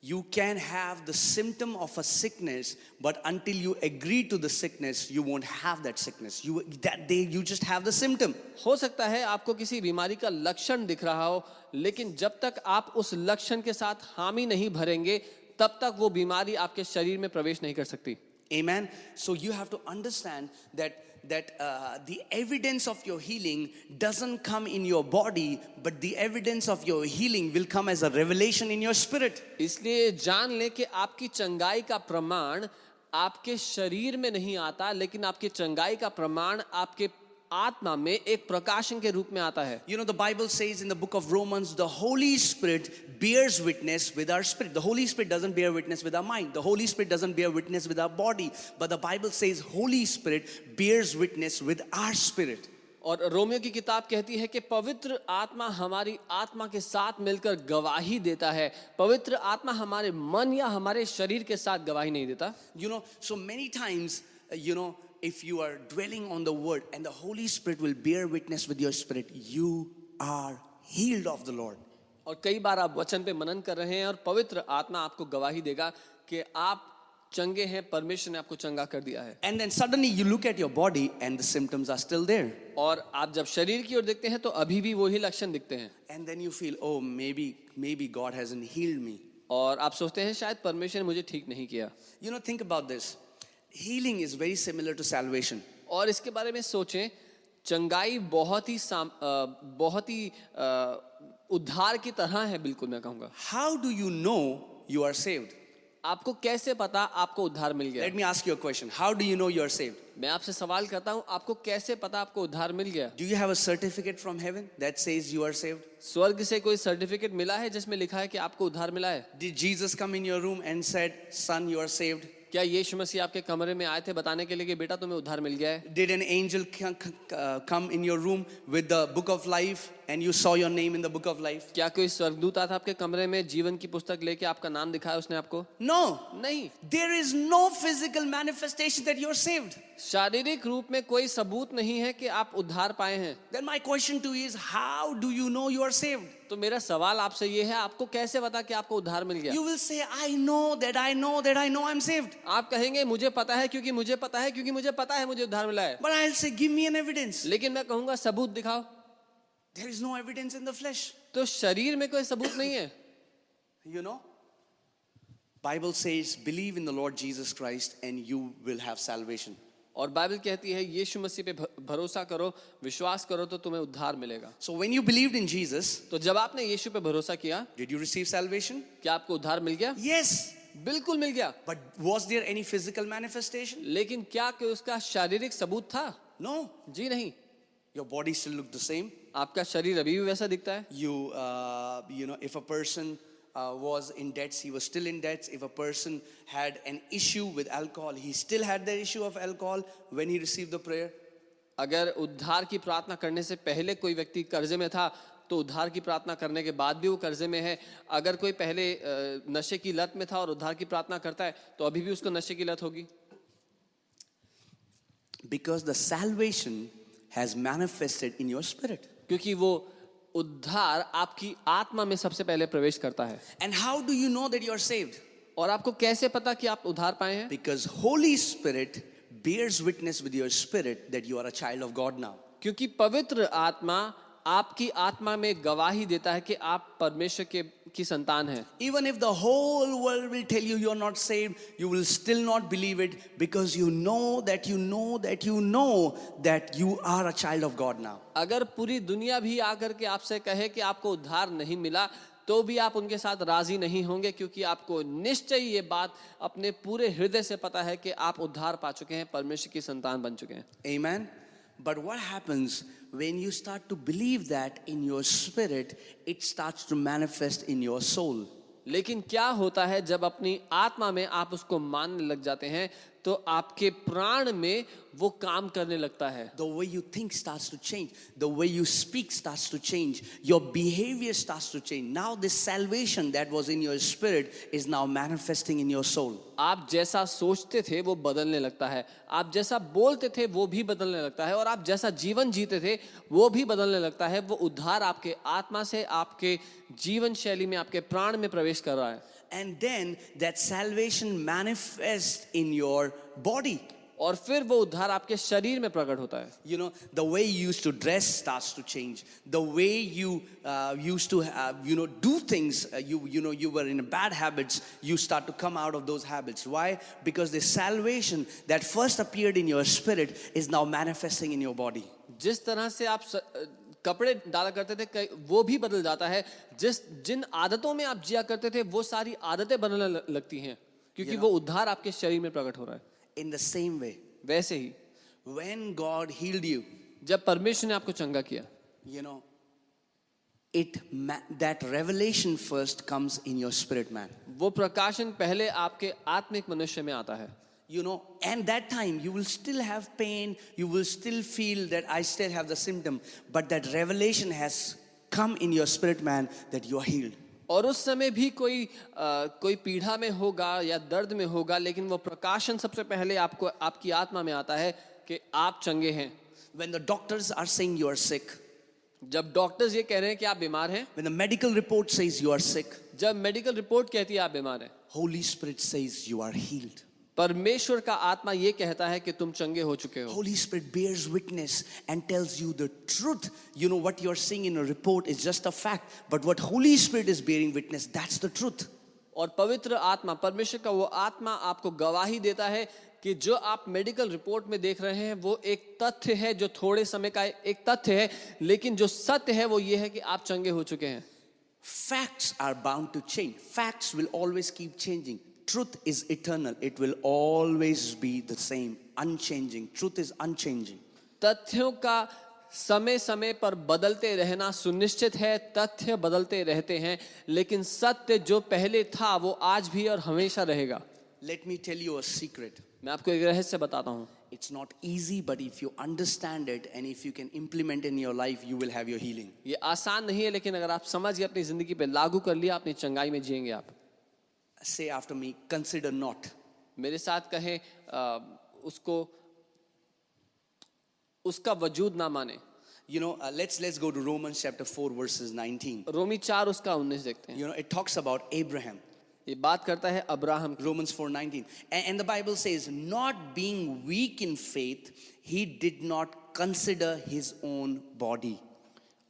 Speaker 3: You can have the symptom of a sickness but until you agree to the sickness you won't have that sickness you they you just have the symptom
Speaker 4: हो सकता है आपको किसी बीमारी का लक्षण दिख रहा हो लेकिन जब तक आप उस लक्षण के साथ हामी नहीं भरेंगे तब तक वो बीमारी आपके शरीर में प्रवेश नहीं कर सकती।
Speaker 3: Amen so you have to understand that that uh, the evidence of your healing doesn't come in your body, but the evidence of your healing will come as a revelation in your spirit.
Speaker 4: इसलिए जान le कि आपकी चंगाई का प्रमाण आपके शरीर में नहीं आता लेकिन आपकी चंगाई का प्रमाण आपके आत्मा में एक प्रकाशन के रूप में आता है।
Speaker 3: You know the Bible says book of Romans the Holy Spirit bears witness with our spirit the Holy Spirit doesn't witness with our mind the Holy Spirit doesn't witness with our body but the Bible says Holy Spirit bears witness with our spirit
Speaker 4: और रोमियो की किताब कहती है कि पवित्र आत्मा हमारी आत्मा के साथ मिलकर गवाही देता है। पवित्र आत्मा हमारे मन या हमारे शरीर के साथ गवाही नहीं देता।
Speaker 3: You know so many times you know if you are dwelling on the word and the Holy Spirit will bear witness with your spirit, you are healed of the Lord.
Speaker 4: और कई बार आप वचन पे मनन कर रहे हैं और पवित्र आत्मा आपको गवाही देगा कि आप चंगे हैं परमेश्वर ने आपको चंगा कर दिया है
Speaker 3: And then suddenly you look at your body and the symptoms are still there.
Speaker 4: और आप जब शरीर की ओर देखते हैं तो अभी भी वही लक्षण दिखते हैं
Speaker 3: And then you feel, oh, maybe, maybe God hasn't healed me.
Speaker 4: और आप सोचते हैं शायद परमेश्वर ने मुझे ठीक नहीं किया
Speaker 3: You know, think about this. Healing is very similar to salvation.
Speaker 4: और इसके बारे में सोचें चंगाई बहुत ही साम, अ, बहुत ही अ, उद्धार की तरह है बिल्कुल मैं कहूँगा
Speaker 3: How do you know you are saved?
Speaker 4: आपको कैसे पता आपको उद्धार मिल गया
Speaker 3: Let me ask you a question. How do you know you are saved?
Speaker 4: मैं आपसे सवाल करता हूँ आपको कैसे पता आपको उद्धार मिल गया
Speaker 3: Do you have a certificate from heaven that says you are saved?
Speaker 4: स्वर्ग से कोई सर्टिफिकेट मिला है जिसमें लिखा है कि आपको उद्धार मिला है
Speaker 3: Did Jesus come in your room and said, Son, you are saved?
Speaker 4: क्या यीशु मसीह आपके कमरे में आए थे बताने के लिए कि बेटा तुम्हें उधार मिल गया है?
Speaker 3: Did an angel come in your room with the book of life and you saw your name in the book of life?
Speaker 4: क्या कोई स्वर्गदूत आया था आपके कमरे में जीवन की पुस्तक लेके आपका नाम दिखाया उसने आपको
Speaker 3: No.
Speaker 4: नहीं
Speaker 3: There is no physical manifestation that you're saved.
Speaker 4: शारीरिक रूप में कोई सबूत नहीं है कि आप उद्धार पाए हैं
Speaker 3: Then my question to you is, how do you know you are saved?
Speaker 4: तो मेरा सवाल आपसे ये है आपको कैसे पता कि आपको उद्धार मिल गया
Speaker 3: You will say, I know that I know that I know I'm saved.
Speaker 4: आप कहेंगे मुझे पता है क्योंकि मुझे पता है क्योंकि मुझे पता है मुझे उद्धार मिला है
Speaker 3: But I'll say, give me an evidence.
Speaker 4: लेकिन मैं कहूँगा सबूत दिखाओ
Speaker 3: there is no evidence in the flesh
Speaker 4: तो शरीर में कोई सबूत नहीं है।
Speaker 3: You know Bible says believe in the Lord Jesus Christ and you will have salvation
Speaker 4: और बाइबल कहती है यीशु मसीह पे भरोसा करो विश्वास करो तो तुम्हें उद्धार मिलेगा।
Speaker 3: So when you believe in Jesus
Speaker 4: तो जब आपने यीशु पे भरोसा किया
Speaker 3: डिड यू रिसीव सेल्वेशन
Speaker 4: क्या आपको उद्धार मिल गया?
Speaker 3: ये yes.
Speaker 4: बिल्कुल मिल गया।
Speaker 3: But was there any physical manifestation
Speaker 4: लेकिन क्या उसका शारीरिक सबूत था?
Speaker 3: No no.
Speaker 4: जी नहीं।
Speaker 3: Your body still look the same
Speaker 4: आपका शरीर अभी भी वैसा दिखता है
Speaker 3: You, uh, you know, if a person uh, was in debts, he was still in debts. If a person had an issue with alcohol, he still had the issue of alcohol when he received the prayer.
Speaker 4: अगर उद्धार की प्रार्थना करने से पहले कोई व्यक्ति कर्जे में था तो उद्धार की प्रार्थना करने के बाद भी वो कर्जे में है अगर कोई पहले नशे की लत में था और उद्धार की प्रार्थना करता है तो अभी भी उसको नशे की लत होगी
Speaker 3: Because the salvation has manifested in your spirit.
Speaker 4: क्योंकि वो उद्धार आपकी आत्मा में सबसे पहले प्रवेश करता है।
Speaker 3: And how do you know that you are save
Speaker 4: और आपको कैसे पता कि आप उधार पाए हैं?
Speaker 3: Because Holy Spirit bears witness with your spirit that you are a child of God now
Speaker 4: क्योंकि पवित्र आत्मा आपकी आत्मा में गवाही देता है कि आप परमेश्वर के की संतान है।
Speaker 3: Even if the whole world will tell you you not saved you will still not believe it because you know that you know that you know that you are a child of God now
Speaker 4: अगर पूरी दुनिया भी आकर के आपसे कहे कि आपको उद्धार नहीं मिला तो भी आप उनके साथ राज़ी नहीं होंगे क्योंकि आपको निश्चय ये बात अपने पूरे हृदय से पता है कि आप उद्धार पा चुके हैं परमेश्वर की संतान बन चुके हैं।
Speaker 3: Amen but what happens when you start to believe that in your spirit, it starts to manifest in your soul.
Speaker 4: लेकिन क्या होता है जब अपनी आत्मा में आप उसको मानने लग जाते हैं तो आपके प्राण में वो काम करने लगता है।
Speaker 3: The way you think start to change the way you speak start to change your behaviour start to change now this salvation that was in your spirit is now manifesting in your soul
Speaker 4: आप जैसा सोचते थे वो बदलने लगता है। आप जैसा बोलते थे वो भी बदलने लगता है। और आप जैसा जीवन जीते थे वो भी बदलने लगता है। वो उद्धार आपके आत्मा से आपके जीवन शैली में आपके प्राण में प्रवेश कर रहा है।
Speaker 3: And then that salvation manifests in your body.
Speaker 4: और फिर वो उद्धार आपके शरीर में प्रकट होता है
Speaker 3: You know, the way you used to dress starts to change. The way you uh, used to, uh, you know, do things, uh, you, you know, you were in bad habits, you start to come out of those habits. Why? Because the salvation that first appeared in your spirit is now manifesting in your body.
Speaker 4: जिस तरह से आप स, कपड़े डाला करते थे वो भी बदल जाता है। जिस जिन आदतों में आप जिया करते थे वो सारी आदतें बदलने लगती हैं क्योंकि you know, वो उद्धार आपके शरीर में प्रकट हो रहा है।
Speaker 3: इन द सेम वे
Speaker 4: वैसे ही।
Speaker 3: वेन गॉड healed you,
Speaker 4: जब परमेश्वर ने आपको चंगा किया।
Speaker 3: You know it that revelation first comes in your spirit man.
Speaker 4: वो प्रकाशन पहले आपके आत्मिक मनुष्य में आता है।
Speaker 3: You know, and that time you will still have pain, you will still feel that I still have the symptom, but that revelation has come in your spirit man that you are healed.
Speaker 4: और उस समय भी कोई आ, कोई पीढ़ा में होगा या दर्द में होगा लेकिन वो प्रकाशन सबसे पहले आपको आपकी आत्मा में आता है कि आप चंगे हैं
Speaker 3: When the doctors are saying you are sick,
Speaker 4: जब डॉक्टर्स ये कह रहे हैं कि आप बीमार हैं
Speaker 3: when the medical report says you are sick,
Speaker 4: जब मेडिकल रिपोर्ट कहती है आप बीमार हैं
Speaker 3: Holy Spirit says you are healed.
Speaker 4: परमेश्वर का आत्मा यह कहता है कि तुम चंगे हो चुके हो।
Speaker 3: Holy Spirit bears witness and tells you the truth you know what you're are seeing in report is just a fact but what Holy Spirit is bearing witness that's the truth
Speaker 4: और पवित्र आत्मा परमेश्वर का वो आत्मा आपको गवाही देता है कि जो आप मेडिकल रिपोर्ट में देख रहे हैं वो एक तथ्य है जो थोड़े समय का एक तथ्य है लेकिन जो सत्य है वो ये है कि आप चंगे हो चुके हैं।
Speaker 3: Facts are bound to change facts will always keep changing Truth is eternal. It will always be the same, unchanging. Truth is unchanging.
Speaker 4: तथ्यों का समय समय पर बदलते रहना सुनिश्चित है तथ्य बदलते रहते हैं लेकिन सत्य जो पहले था वो आज भी और हमेशा रहेगा
Speaker 3: Let me tell you a secret.
Speaker 4: मैं आपको एक रहस्य बताता हूँ
Speaker 3: It's not easy, but if you understand it and if you can implement in your life, you will have your healing.
Speaker 4: ये आसान नहीं है लेकिन अगर आप समझ गए अपनी ज़िंदगी पे लागू कर लिया अपनी चंगाई में जिएँगे आप
Speaker 3: Say after me, consider not.
Speaker 4: मेरे साथ कहें अ, उसको उसका वजूद ना माने
Speaker 3: You know, uh, let's let's go to Romans chapter 4 verses 19.
Speaker 4: रोमी चार उसका उन्नीस देखते हैं
Speaker 3: You know, it talks about Abraham.
Speaker 4: ये बात करता है Abraham
Speaker 3: Romans 4:19. And, and the Bible says, not being weak in faith, he did not consider his own body.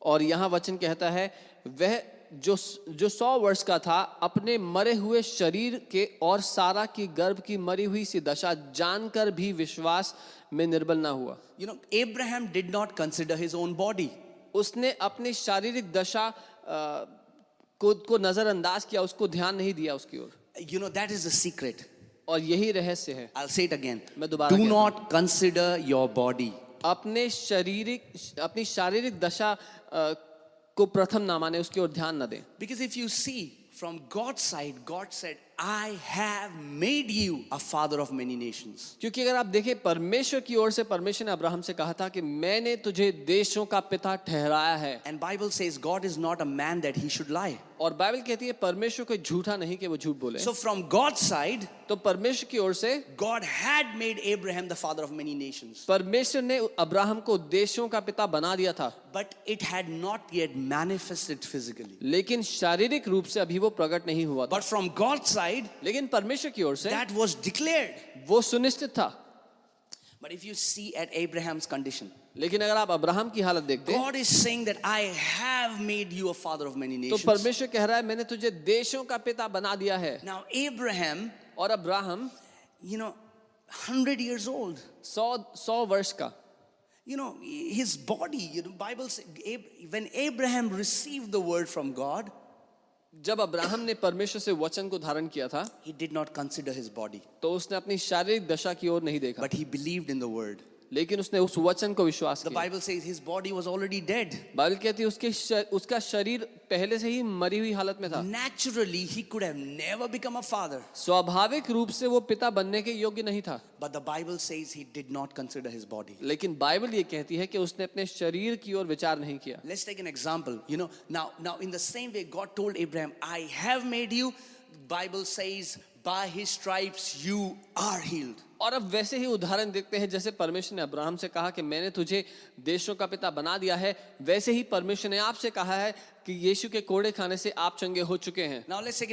Speaker 4: और यहाँ वचन कहता है वह जो जो सौ वर्ष का था अपने मरे हुए शरीर के और सारा की गर्भ की मरी हुई सी दशा जानकर भी विश्वास में निर्बल ना हुआ
Speaker 3: You know, Abraham did not consider his own body.
Speaker 4: उसने अपनी शारीरिक दशा अ, को को नजरअंदाज किया उसको ध्यान नहीं दिया उसकी ओर
Speaker 3: you know that is the secret.
Speaker 4: और यही रहस्य है
Speaker 3: I'll say it again.
Speaker 4: मैं दोबारा कहता
Speaker 3: not consider your body.
Speaker 4: अपने शारीरिक अपनी शारीरिक दशा अ, को प्रथम ना माने, उसकी ओर ध्यान ना दें।
Speaker 3: Because if you see from God side God said I have made you a father of many nations.
Speaker 4: क्योंकि अगर आप देखें परमेश्वर की ओर से परमेश्वर ने अब्राहम से कहा था कि मैंने तुझे देशों का पिता ठहराया है
Speaker 3: And Bible says God is not a man that he should lie.
Speaker 4: और बाइबल कहती है परमेश्वर कोई झूठा नहीं कि वो झूठ बोले
Speaker 3: So from God's side,
Speaker 4: तो परमेश्वर की ओर से
Speaker 3: God had made Abraham the father of many nations.
Speaker 4: परमेश्वर ने अब्राहम को देशों का पिता बना दिया था
Speaker 3: But it had not yet manifested physically.
Speaker 4: लेकिन शारीरिक रूप से अभी वो प्रकट नहीं हुआ था
Speaker 3: But from God's side,
Speaker 4: लेकिन परमेश्वर की ओर से
Speaker 3: that was declared.
Speaker 4: वो सुनिश्चित था
Speaker 3: But if you see at Abraham's condition,
Speaker 4: लेकिन अगर आप अब्राहम की हालत देखते
Speaker 3: God is saying that I have made you a father of many
Speaker 4: तो
Speaker 3: nations.
Speaker 4: परमेश्वर कह रहा है मैंने तुझे देशों का पिता बना दिया है
Speaker 3: Now, Abraham,
Speaker 4: और Abraham
Speaker 3: you know, 100 years old.
Speaker 4: सौ सौ वर्ष का
Speaker 3: You know, his body, you know, Bible says, when Abraham received the word from God,
Speaker 4: जब अब्राहम ने परमेश्वर से वचन को धारण किया था
Speaker 3: he did not consider his body,
Speaker 4: तो उसने अपनी शारीरिक दशा की ओर नहीं देखा
Speaker 3: but he believed in the word.
Speaker 4: लेकिन उसने उस वचन को विश्वास
Speaker 3: The
Speaker 4: किया
Speaker 3: Bible says his body was already dead.
Speaker 4: Bible कहती है उसके श- उसका शरीर पहले से ही मरी हुई हालत में था
Speaker 3: Naturally, he could have never become a father.
Speaker 4: स्वाभाविक रूप से वो पिता बनने के योग्य नहीं था
Speaker 3: But the Bible says he did not consider his body.
Speaker 4: लेकिन बाइबल ये कहती है कि उसने अपने शरीर की ओर विचार नहीं किया
Speaker 3: Let's take an example. You know, now, now in the same way, God told Abraham, I have made you. Bible says, by his stripes you are healed.
Speaker 4: और अब वैसे ही उदाहरण देखते हैं जैसे परमेश्वर ने अब्राहम से कहा कि मैंने तुझे देशों का पिता बना दिया है वैसे ही परमेश्वर ने आपसे कहा है कि यीशु के कोड़े खाने से आप चंगे हो चुके हैं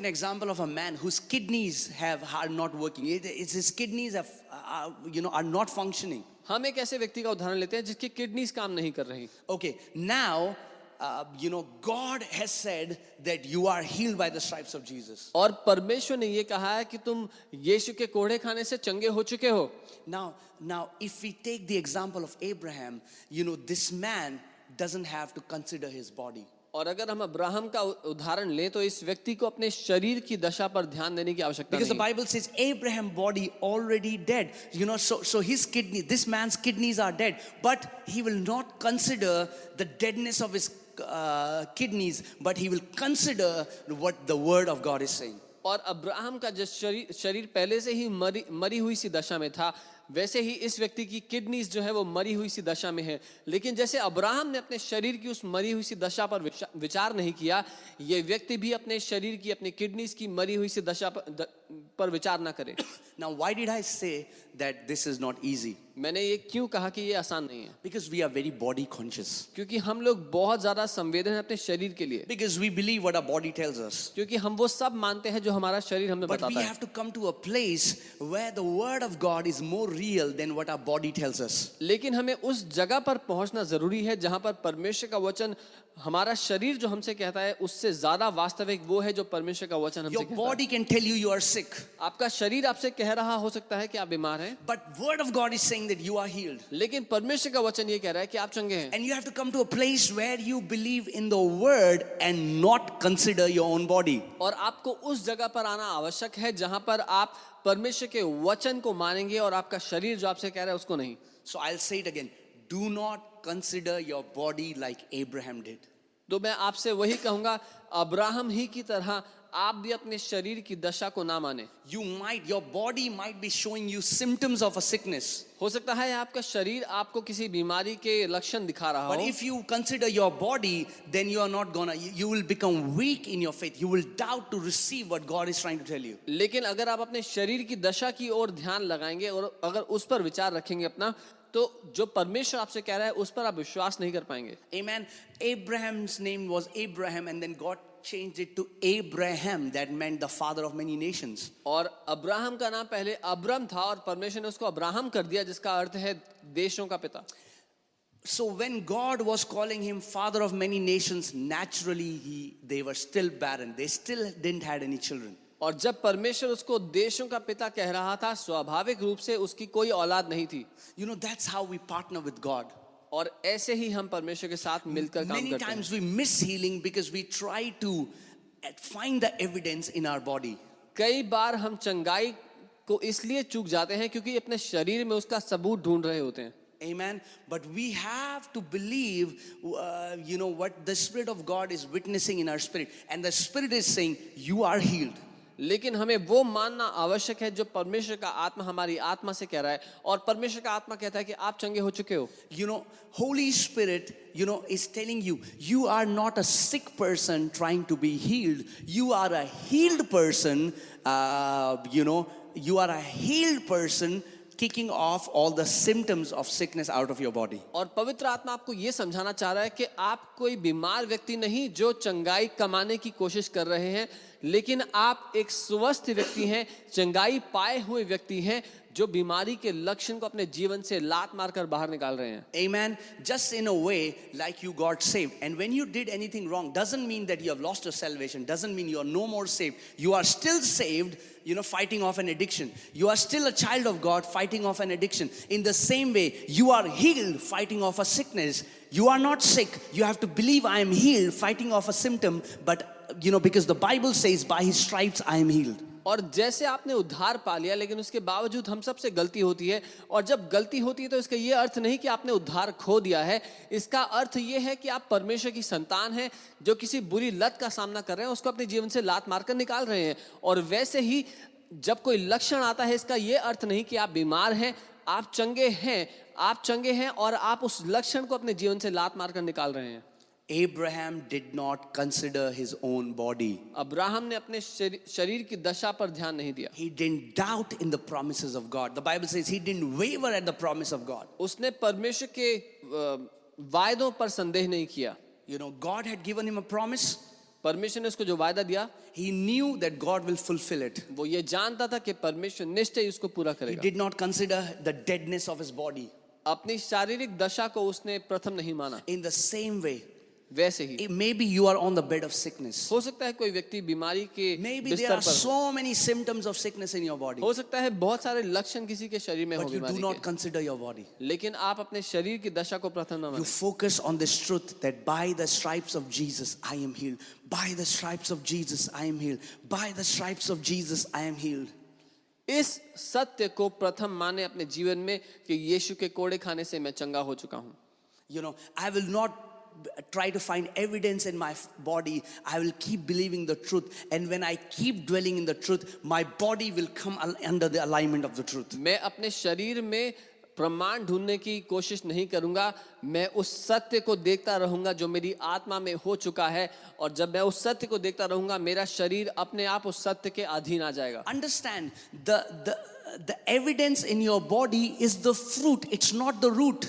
Speaker 3: an example of a man whose kidneys have are not working. It- It's his kidneys have, uh, you know, are not functioning.
Speaker 4: हम एक ऐसे व्यक्ति का उदाहरण लेते हैं जिसकी किडनीज काम नहीं कर रही
Speaker 3: Okay, now, uh, you know, God has said that you are healed by the stripes of Jesus.
Speaker 4: और परमेश्वर ने ये कहा है कि तुम यीशु के कोड़े खाने से चंगे हो चुके हो
Speaker 3: Now, now, if we take the example of Abraham, you know, this man doesn't have to consider his body.
Speaker 4: और अगर हम अब्राहम का उ- उदाहरण लें तो इस व्यक्ति को अपने शरीर की दशा पर ध्यान देने की आवश्यकता
Speaker 3: Because the
Speaker 4: नहीं है।
Speaker 3: Bible says Abraham body already dead. You know, so so his kidney, this man's kidneys are dead, but he will not consider the deadness of his uh, kidneys, but he will consider what the word of God is saying.
Speaker 4: और Abraham का जो शरीर शरीर पहले से ही मरी मरी हुई सी दशा में था वैसे ही इस व्यक्ति की किडनीज जो है वो मरी हुई सी दशा में है लेकिन जैसे अब्राहम ने अपने शरीर की उस मरी हुई सी दशा पर विचार नहीं किया ये व्यक्ति भी अपने शरीर की अपनी किडनीज की मरी हुई सी दशा पर, द, पर विचार ना करें।
Speaker 3: Now why did I say that this is not easy
Speaker 4: मैंने ये क्यों कहा कि ये आसान नहीं है?
Speaker 3: Because we are very body conscious
Speaker 4: क्योंकि हम लोग बहुत ज़्यादा संवेदन है अपने शरीर के लिए।
Speaker 3: Because we believe what a body tells us
Speaker 4: क्योंकि हम वो सब मानते हैं जो हमारा शरीर हमें बताता है।
Speaker 3: But we have to come to a place where the word of God is more real than what our body tells us
Speaker 4: लेकिन हमें उस जगह पर पहुँचना ज़रूरी है जहाँ पर परमेश्वर का वचन हमारा शरीर जो हमसे कहता है उससे ज़्यादा वास्तविक वो है जो परमेश्वर का वचन हमसे कहता है।
Speaker 3: Your body can tell you you are
Speaker 4: है आपका शरीर आपसे कह रहा हो सकता है कि आप बीमार हैं
Speaker 3: but word of God is saying that you are healed.
Speaker 4: लेकिन परमेश्वर का वचन ये कह रहा है कि आप चंगे हैं
Speaker 3: And you have to come to a place where you believe in the word and not consider your own body.
Speaker 4: और आपको उस जगह पर आना आवश्यक है जहाँ पर आप परमेश्वर के वचन को मानेंगे और आपका शरीर जो आपसे कह रहा है उसको नहीं
Speaker 3: So I'll say it again. Do not consider your body like Abraham did.
Speaker 4: तो मैं आपसे वही कहूँगा अब्राहम ही की तरह आप भी अपने शरीर की दशा को ना माने।
Speaker 3: You might your body might be showing you symptoms of a sickness
Speaker 4: हो सकता है आपका शरीर आपको किसी बीमारी के लक्षण दिखा रहा
Speaker 3: but if you consider your body then you are not gonna you will become weak in your faith you will doubt to receive what God is trying to tell you
Speaker 4: लेकिन अगर आप अपने शरीर की दशा की ओर ध्यान लगाएँगे और अगर उस पर विचार रखेंगे अपना तो जो परमेश्वर आपसे कह रहा है उस पर आप विश्वास नहीं कर पाएँगे।
Speaker 3: Amen Abraham's name was Abraham and then changed it to Abraham. That meant the father of many nations.
Speaker 4: और अब्राहम का नाम पहले अब्रम था और परमेश्वर ने उसको अब्राहम कर दिया जिसका अर्थ है देशों का पिता
Speaker 3: So when God was calling him father of many nations, naturally he, they were still barren. They still didn't had any children.
Speaker 4: और जब परमेश्वर उसको देशों का पिता कह रहा था स्वाभाविक रूप से उसकी कोई औलाद नहीं थी
Speaker 3: You know, that's how we partner with God.
Speaker 4: और ऐसे ही हम परमेश्वर के साथ मिलकर काम
Speaker 3: Many
Speaker 4: करते हैं
Speaker 3: times we miss healing because we try to find the evidence in our body.
Speaker 4: कई बार हम चंगाई को इसलिए चूक जाते हैं क्योंकि अपने शरीर में उसका सबूत ढूंढ रहे होते हैं
Speaker 3: Amen. But we have to believe, uh, you know, what the Spirit of God is witnessing in our spirit. And the Spirit is saying, You are healed.
Speaker 4: लेकिन हमें वो मानना आवश्यक है जो परमेश्वर का आत्मा हमारी आत्मा से कह रहा है और परमेश्वर का आत्मा कहता है कि आप चंगे हो चुके हो
Speaker 3: You know, Holy Spirit, you know, is telling you, you are not a sick person trying to be healed. You are a healed person, uh, you know, you are a healed person kicking off all the symptoms of sickness out of your body.
Speaker 4: और पवित्र आत्मा आपको ये समझाना चाह रहा है कि आप कोई बीमार व्यक्ति नहीं जो चंगाई कमाने की कोशिश कर रहे हैं लेकिन आप एक स्वस्थ व्यक्ति हैं, चंगाई पाए हुए व्यक्ति हैं, जो बीमारी के लक्षण को अपने जीवन से लात मारकर बाहर निकाल रहे हैं।
Speaker 3: Amen just in a way like you got save and when you did anything wrong doesn't mean that you have lost a salvation doesn't mean you are no more save you are still saved you know fighting off an addiction you are still a child of God fighting off an addiction in the same way you are healed fighting off a sickness you are not sick you have to believe I am healed fighting off a symptom but you know, because the Bible says, by his stripes I am healed.
Speaker 4: और जैसे आपने उद्धार पा लिया लेकिन उसके बावजूद हम सबसे गलती होती है और जब गलती होती है तो इसका ये अर्थ नहीं कि आपने उद्धार खो दिया है। इसका अर्थ ये है कि आप परमेश्वर की संतान हैं जो किसी बुरी लत का सामना कर रहे हैं उसको अपने जीवन से लात मारकर निकाल रहे हैं। और वैसे ही जब कोई लक्षण आता है इसका ये अर्थ नहीं कि आप बीमार हैं आप चंगे हैं आप चंगे हैं और आप उस लक्षण को अपने जीवन से लात मारकर निकाल रहे हैं।
Speaker 3: Abraham did not consider his own body.
Speaker 4: Abraham ने अपने शरी- शरीर की दशा पर ध्यान नहीं दिया
Speaker 3: He didn't doubt in the promises of God. The Bible says he didn't waver at the promise of God.
Speaker 4: उसने परमेश्वर के अ, वायदों पर संदेह नहीं किया
Speaker 3: You know, God had given him a promise.
Speaker 4: परमेश्वर ने उसको जो वायदा दिया
Speaker 3: He knew that God will fulfill it.
Speaker 4: वो ये जानता था कि परमेश्वर निश्चय ही उसको पूरा
Speaker 3: He did not consider the deadness of his body.
Speaker 4: अपनी शारीरिक दशा को उसने प्रथम नहीं माना
Speaker 3: In the same way,
Speaker 4: वैसे ही।
Speaker 3: May be you are on the bed of sickness
Speaker 4: हो सकता है कोई व्यक्ति बीमारी के
Speaker 3: may be
Speaker 4: there
Speaker 3: are so many symptoms of sickness in your body
Speaker 4: हो सकता है बहुत सारे लक्षण किसी के शरीर में
Speaker 3: do not consider your body
Speaker 4: लेकिन आप अपने शरीर की दशा को प्रथम
Speaker 3: you focus on this truth that by the stripes of Jesus I am healed by the stripes of Jesus I am healed by the stripes of Jesus I am healed
Speaker 4: इस सत्य को प्रथम माने अपने जीवन में कि यीशु के कोड़े खाने से मैं चंगा हो चुका हूँ।
Speaker 3: You know I will not try to find evidence in my body, I will keep believing the truth. And when I keep dwelling in the truth, my body will come under the alignment of the truth.
Speaker 4: मैं अपने शरीर में प्रमाण ढूँढने की कोशिश नहीं करूँगा मैं उस सत्य को देखता रहूँगा जो मेरी आत्मा में हो चुका है और जब मैं उस सत्य को देखता रहूँगा मेरा शरीर अपने आप उस सत्य के अधीन आ जाएगा
Speaker 3: understand the evidence in your body is the fruit it's not the root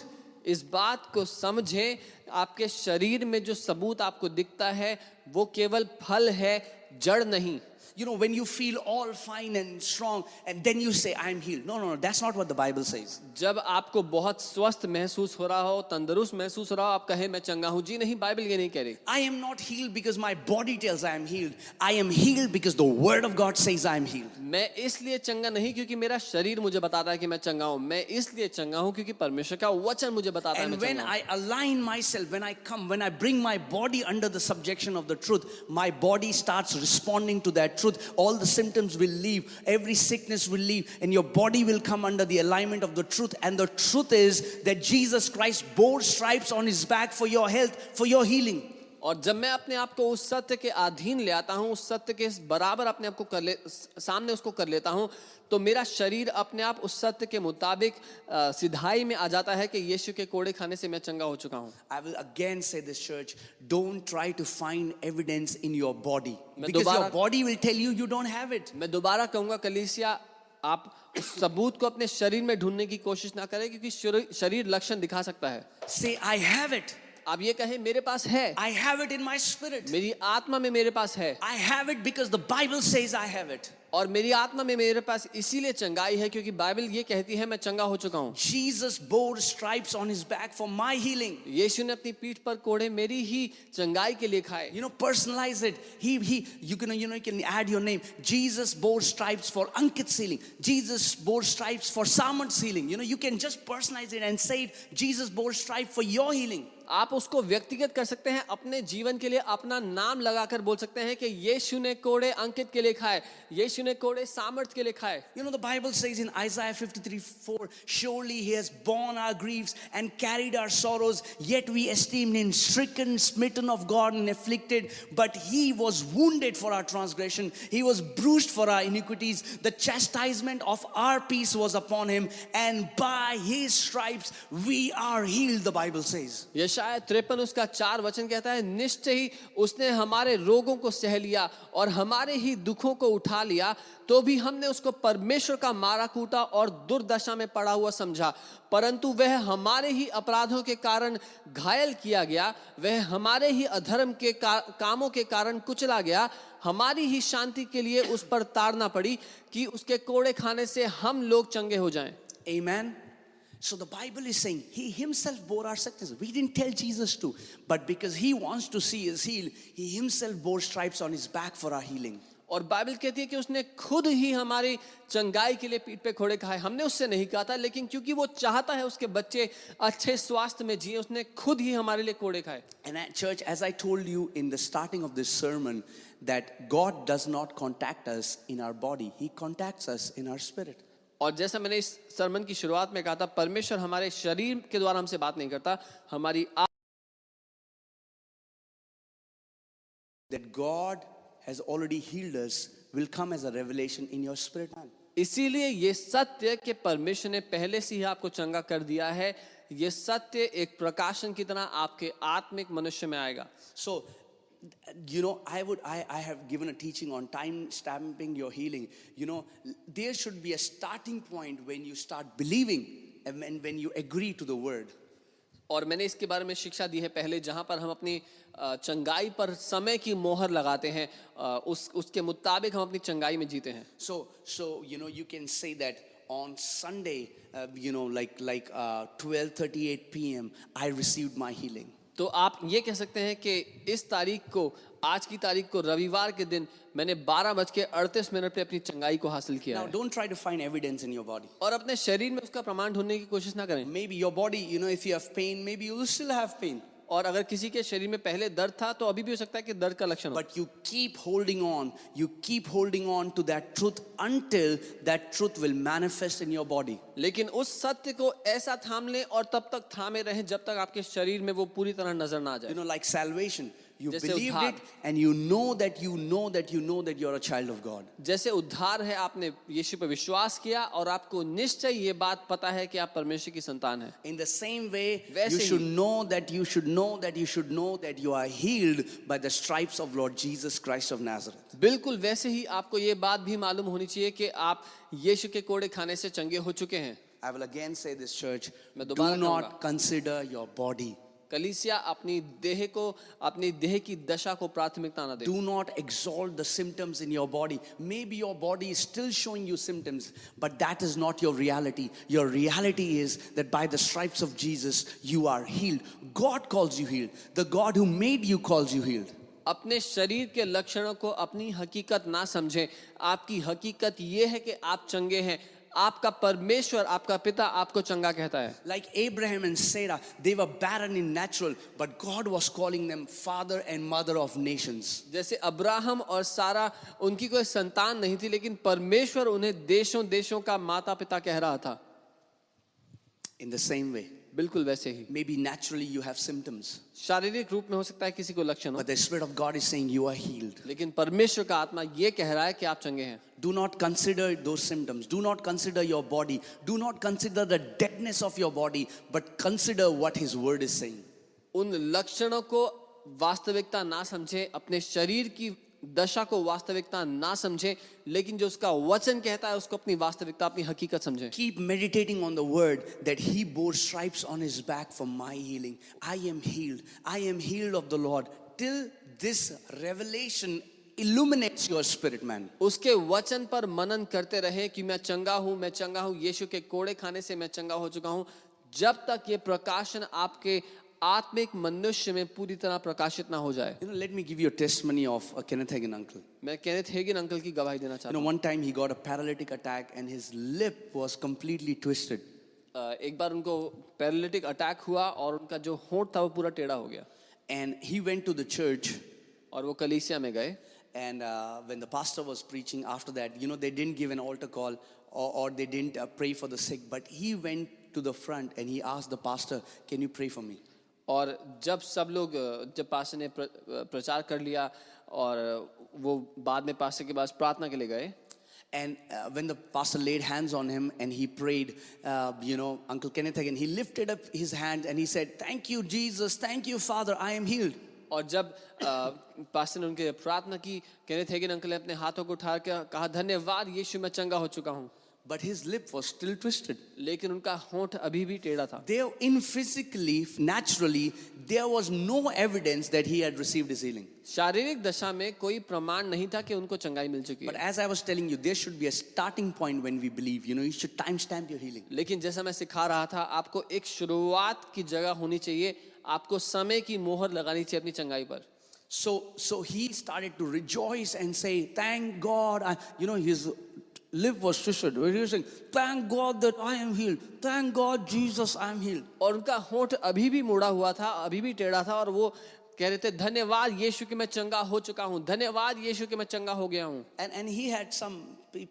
Speaker 4: इस बात को समझें आपके शरीर में जो सबूत आपको दिखता है वो केवल फल है जड़ नहीं।
Speaker 3: You know, when you feel all fine and strong, and then you say, I'm healed. No, no, no, that's not what the Bible says.
Speaker 4: जब आपको बहुत स्वस्थ महसूस हो रहा हो तंदुरुस्त महसूस हो रहा हो आप कहें मैं चंगा हूं जी नहीं बाइबल ये नहीं कह रही
Speaker 3: I am not healed because my body tells I am healed. I am healed because the Word of God says I am healed.
Speaker 4: मैं इसलिए चंगा नहीं क्योंकि मेरा शरीर मुझे बताता है कि मैं चंगा हूं मैं इसलिए चंगा हूं क्योंकि परमेश्वर का वचन मुझे बताता है मैं
Speaker 3: And when
Speaker 4: चंगा हूं
Speaker 3: I align myself, when I come, when I bring my body under the subjection of the truth, my body starts responding to that truth. All the symptoms will leave, every sickness will leave, and your body will come under the alignment of the truth. And the truth is that Jesus Christ bore stripes on his back for your health, for your healing.
Speaker 4: और जब मैं अपने आप को उस सत्य के अधीन ले आता हूँ उस सत्य के बराबर अपने आप को कर ले सामने उसको कर लेता हूँ तो मेरा शरीर अपने आप उस सत्य के मुताबिक सिधाई में आ जाता है कि यीशु के कोड़े खाने से मैं चंगा हो चुका हूँ।
Speaker 3: Will again say this, church don't try to find evidence in your body.
Speaker 4: मैं
Speaker 3: because your
Speaker 4: दोबारा-
Speaker 3: body will tell you you don't
Speaker 4: मैं दोबारा कहूँगा कलीसिया आप उस सबूत को अपने शरीर में ढूँढने की कोशिश ना करें क्योंकि शरीर- लक्षण दिखा सकता है।
Speaker 3: Say, I have it.
Speaker 4: आप ये कहें मेरे पास है।
Speaker 3: I have it in my spirit
Speaker 4: मेरी आत्मा में मेरे पास है।
Speaker 3: I have it because the Bible says I have it
Speaker 4: और मेरी आत्मा में मेरे पास इसीलिए चंगाई है क्योंकि बाइबल ये कहती है मैं चंगा हो चुका हूँ।
Speaker 3: Jesus bore stripes on his back for my healing
Speaker 4: यीशु ने अपनी पीठ पर कोड़े मेरी ही चंगाई के लिए खाए।
Speaker 3: You know personalize it he he you can you know you can add your name Jesus bore stripes for Ankit healing Jesus bore stripes for Suman healing you know you can just personalize it and say it Jesus bore stripe for your healing
Speaker 4: आप उसको व्यक्तिगत कर सकते हैं अपने जीवन के लिए अपना नाम लगाकर बोल सकते हैं कि यीशु ने कोड़े अंकित के लिए खाए यीशु ने कोड़े सामर्थ के लिए खाए।
Speaker 3: You know the Bible says in Isaiah 53:4 surely he has borne our griefs and carried our sorrows yet we esteemed him stricken smitten of God and afflicted but he was wounded for our transgression he was bruised for our iniquities the chastisement of our peace was upon him and by his stripes we are healed the Bible says
Speaker 4: यशाया तिरपन उसका चार वचन कहता है निश्चय ही उसने हमारे रोगों को सह लिया और हमारे ही दुखों को उठा लिया तो भी हमने उसको परमेश्वर का मारा कूटा और दुर्दशा में पड़ा हुआ समझा। परंतु वह हमारे ही अपराधों के कारण घायल किया गया वह हमारे ही अधर्म के का, कामों के कारण कुचला गया। हमारी ही शांति के लिए उस पर तारना पड़ी कि उसके कोड़े खाने से हम लोग चंगे हो जाएँ।
Speaker 3: Amen. So the Bible is saying he himself bore our sickness. We didn't tell Jesus to, but because he wants to see us healed, he himself bore stripes on his back for our healing.
Speaker 4: और Bible कहती है कि उसने खुद ही हमारी चंगाई के लिए पीठ पे खोड़े खाए हमने उससे नहीं कहा था लेकिन क्योंकि वो चाहता है उसके बच्चे अच्छे स्वास्थ्य में जिए उसने खुद ही हमारे लिए कोड़े खाए
Speaker 3: And at church, as I told you in the starting of this sermon, that God does not contact us in our body, He contacts us in our spirit.
Speaker 4: और जैसा मैंने इस सरमन की शुरुआत में कहा था परमेश्वर हमारे शरीर के द्वारा हमसे बात नहीं करता हमारी
Speaker 3: That God has already healed us will come as a revelation in your spirit man.
Speaker 4: इसीलिए ये सत्य कि परमेश्वर ने पहले से ही आपको चंगा कर दिया है ये सत्य एक प्रकाशन की तरह आपके आत्मिक मनुष्य में आएगा
Speaker 3: So, you know, I would, I, I have given a teaching on time stamping your healing. You know, there should be a starting point when you start believing and when, when you agree to the word.
Speaker 4: और मैंने इसके बारे में शिक्षा दी है पहले जहाँ पर हम अपनी चंगाई पर समय की मोहर लगाते हैं उस उसके मुताबिक हम अपनी चंगाई में जीते हैं
Speaker 3: So, so you know, you can say that on Sunday, uh, you know, like like uh, 12:38 p.m., I received my healing.
Speaker 4: तो आप ये कह सकते हैं कि इस तारीख को आज की तारीख को रविवार के दिन मैंने बारह बज के अड़तीस मिनट पे अपनी चंगाई को हासिल किया
Speaker 3: Now, don't try to
Speaker 4: और अपने शरीर में उसका प्रमाण ढूँढने की कोशिश ना करें।
Speaker 3: मे बी योर बॉडी
Speaker 4: और अगर किसी के शरीर में पहले दर्द था तो अभी भी हो सकता है कि दर्द का लक्षण
Speaker 3: but you keep holding on you keep holding on to that truth until that truth will manifest in your body
Speaker 4: लेकिन उस सत्य को ऐसा थाम ले और तब तक थामे रहे जब तक आपके शरीर में वो पूरी तरह नज़र ना जाए।
Speaker 3: नो लाइक सेल्वेशन You
Speaker 4: जैसे
Speaker 3: believed it and you know that you know that you know that you're a child of God.
Speaker 4: जैसे उद्धार है आपने यीशु पर विश्वास किया और आपको निश्चय ये बात पता है कि आप परमेश्वर की संतान हैं
Speaker 3: In the same way, you should know that you should know that you should know that you are healed by the stripes of Lord Jesus Christ of Nazareth.
Speaker 4: बिल्कुल वैसे ही आपको ये बात भी मालूम होनी चाहिए कि आप यीशु के कोड़े खाने से चंगे हो चुके हैं
Speaker 3: I will again say this, church. Do not consider your body.
Speaker 4: कलिसिया अपनी देह को अपने देह की दशा को प्राथमिकता ना दे।
Speaker 3: Do not exalt the symptoms in your body may be your body still showing you symptoms but that is not your reality your reality is that by the stripes of Jesus you are healed God calls you healed the God who made you calls you healed
Speaker 4: अपने शरीर के लक्षणों को अपनी हकीकत ना समझें। आपकी हकीकत यह है कि आप चंगे हैं। आपका परमेश्वर आपका पिता आपको चंगा कहता है।
Speaker 3: Like Abraham and Sarah they were barren in natural but God was calling them father and mother of nations
Speaker 4: जैसे अब्राहम और सारा उनकी कोई संतान नहीं थी लेकिन परमेश्वर उन्हें देशों देशों का माता पिता कह रहा था।
Speaker 3: इन द सेम वे
Speaker 4: बिल्कुल वैसे ही।
Speaker 3: May be naturally you have symptoms
Speaker 4: शारीरिक रूप में हो सकता है किसी को लक्षण हो।
Speaker 3: Spirit of God is saying you are healed
Speaker 4: लेकिन परमेश्वर का आत्मा यह कह रहा है कि आप चंगे हैं।
Speaker 3: Do not consider those symptoms do not consider your body do not consider the deadness of your body but consider what his word is saying
Speaker 4: उन लक्षणों को वास्तविकता ना समझे अपने शरीर की दशा को वास्तविकता ना समझे लेकिन जो उसका वचन कहता है उसको अपनी वास्तविकता अपनी हकीकत समझे
Speaker 3: Keep meditating on the Word that He bore stripes on His back for my healing. I am healed. I am healed of the Lord. Till this revelation illuminates your spirit, man.
Speaker 4: उसके वचन पर मनन करते रहे कि मैं चंगा हूँ मैं चंगा हूँ यीशु के कोड़े खाने से मैं चंगा हो चुका हूँ जब तक ये प्रकाशन आपके आत्मिक मनुष्य में पूरी तरह प्रकाशित ना हो जाए
Speaker 3: You know, let me give you a testimony of uh, Kenneth Hagin uncle.
Speaker 4: मैं केनेथ हेगिन अंकल की गवाही देना
Speaker 3: You
Speaker 4: चाहता
Speaker 3: know,
Speaker 4: हूं
Speaker 3: one time he got a paralytic attack and his lip was completely twisted.
Speaker 4: अ, एक बार उनको पैरालिटिक अटैक हुआ और उनका जो होंठ था वो पूरा टेढ़ा हो गया
Speaker 3: And he went to the church
Speaker 4: और वो कलीसिया में गए
Speaker 3: And uh, when the pastor was preaching after that, you know, they didn't give an altar call or, or they didn't uh, pray for the sick, but he went to the front and he asked the pastor, Can you pray for me?
Speaker 4: और जब सब लोग जब pastor ने प्र, प्रचार कर लिया और वो बाद में पास्टर के पास प्रार्थना के लिए गए
Speaker 3: And uh, when the pastor laid hands on him and he prayed, uh, you know, Uncle Kenneth again, he lifted up his hand and he said, Thank you, Jesus. Thank you, Father. I am healed.
Speaker 4: और जब अ, pastor ने उनके प्रार्थना की Kenneth Hagin uncle ने अपने हाथों को उठा के कहा धन्यवाद यीशु मैं चंगा हो चुका हूँ
Speaker 3: But his lip was still twisted.
Speaker 4: लेकिन उनका होंठ अभी भी टेढ़ा था
Speaker 3: There, in physically, naturally, there was no evidence that he had received his healing.
Speaker 4: शारीरिक दशा में कोई प्रमाण नहीं था कि उनको चंगाई मिल चुकी
Speaker 3: But as I was telling you, there should be a starting point when we believe. You know, you should timestamp your healing.
Speaker 4: लेकिन जैसा मैं सिखा रहा था आपको एक शुरुआत की जगह होनी चाहिए आपको समय की मोहर लगानी चाहिए अपनी चंगाई पर
Speaker 3: So, so he started to rejoice and say, "Thank God!" I, you know, his lip was twisted. He was saying, "Thank God that I am healed. Thank God, Jesus, I am healed."
Speaker 4: और उनका होंठ अभी भी मुड़ा हुआ था अभी भी टेढ़ा था और वो कह रहे थे धन्यवाद यीशु कि मैं चंगा हो चुका हूँ धन्यवाद यीशु कि मैं चंगा हो गया हूँ
Speaker 3: And and he had some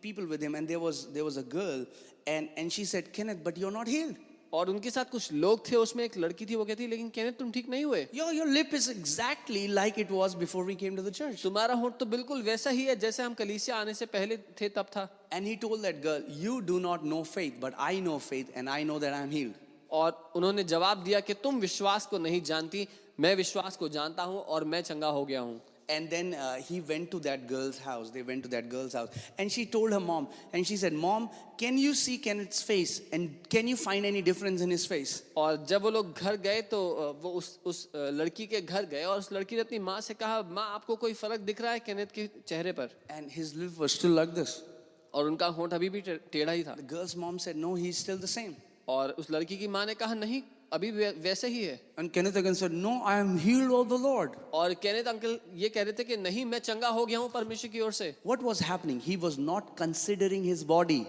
Speaker 3: people with him, and there was there was a girl, and and she said, "Kenneth, but you're not healed.
Speaker 4: और उनके साथ कुछ लोग थे उसमें एक लड़की थी वो कहती लेकिन कहने तुम ठीक नहीं हुए?
Speaker 3: Your your lip is exactly like it was before we came to the church
Speaker 4: तुम्हारा होंठ तो बिल्कुल वैसा ही है जैसे हम कलीसिया आने से पहले थे तब था।
Speaker 3: And he told that girl you do not know faith but I know faith and I know that I am healed
Speaker 4: और उन्होंने जवाब दिया कि तुम विश्वास को नहीं जानती मैं विश्वास को जानता हूँ और मैं चंगा हो गया हूँ।
Speaker 3: And then uh, he went to that girl's house. They went to that girl's house. And she told her mom, and she said, Mom, can you see Kenneth's face? And can you find any difference in his face?
Speaker 4: और जब वो लोग घर गए तो अ, वो उस उस अ, लड़की के घर गए और उस लड़की ने अपनी माँ से कहा माँ आपको कोई फर्क दिख रहा है केनेत के चेहरे पर
Speaker 3: And his lip was still like this.
Speaker 4: और उनका होंठ अभी भी टे- टेढ़ा ही था
Speaker 3: The girl's mom said, No, he's still the same.
Speaker 4: और उस लड़की की माँ ने कहा नहीं अभी वैसे ही है।
Speaker 3: And Kenneth again said no I am healed of the Lord
Speaker 4: और केनेथ अंकल ये कह रहे थे कि नहीं मैं चंगा हो गया हूँ परमेश्वर की ओर से।
Speaker 3: What was happening he was not considering his body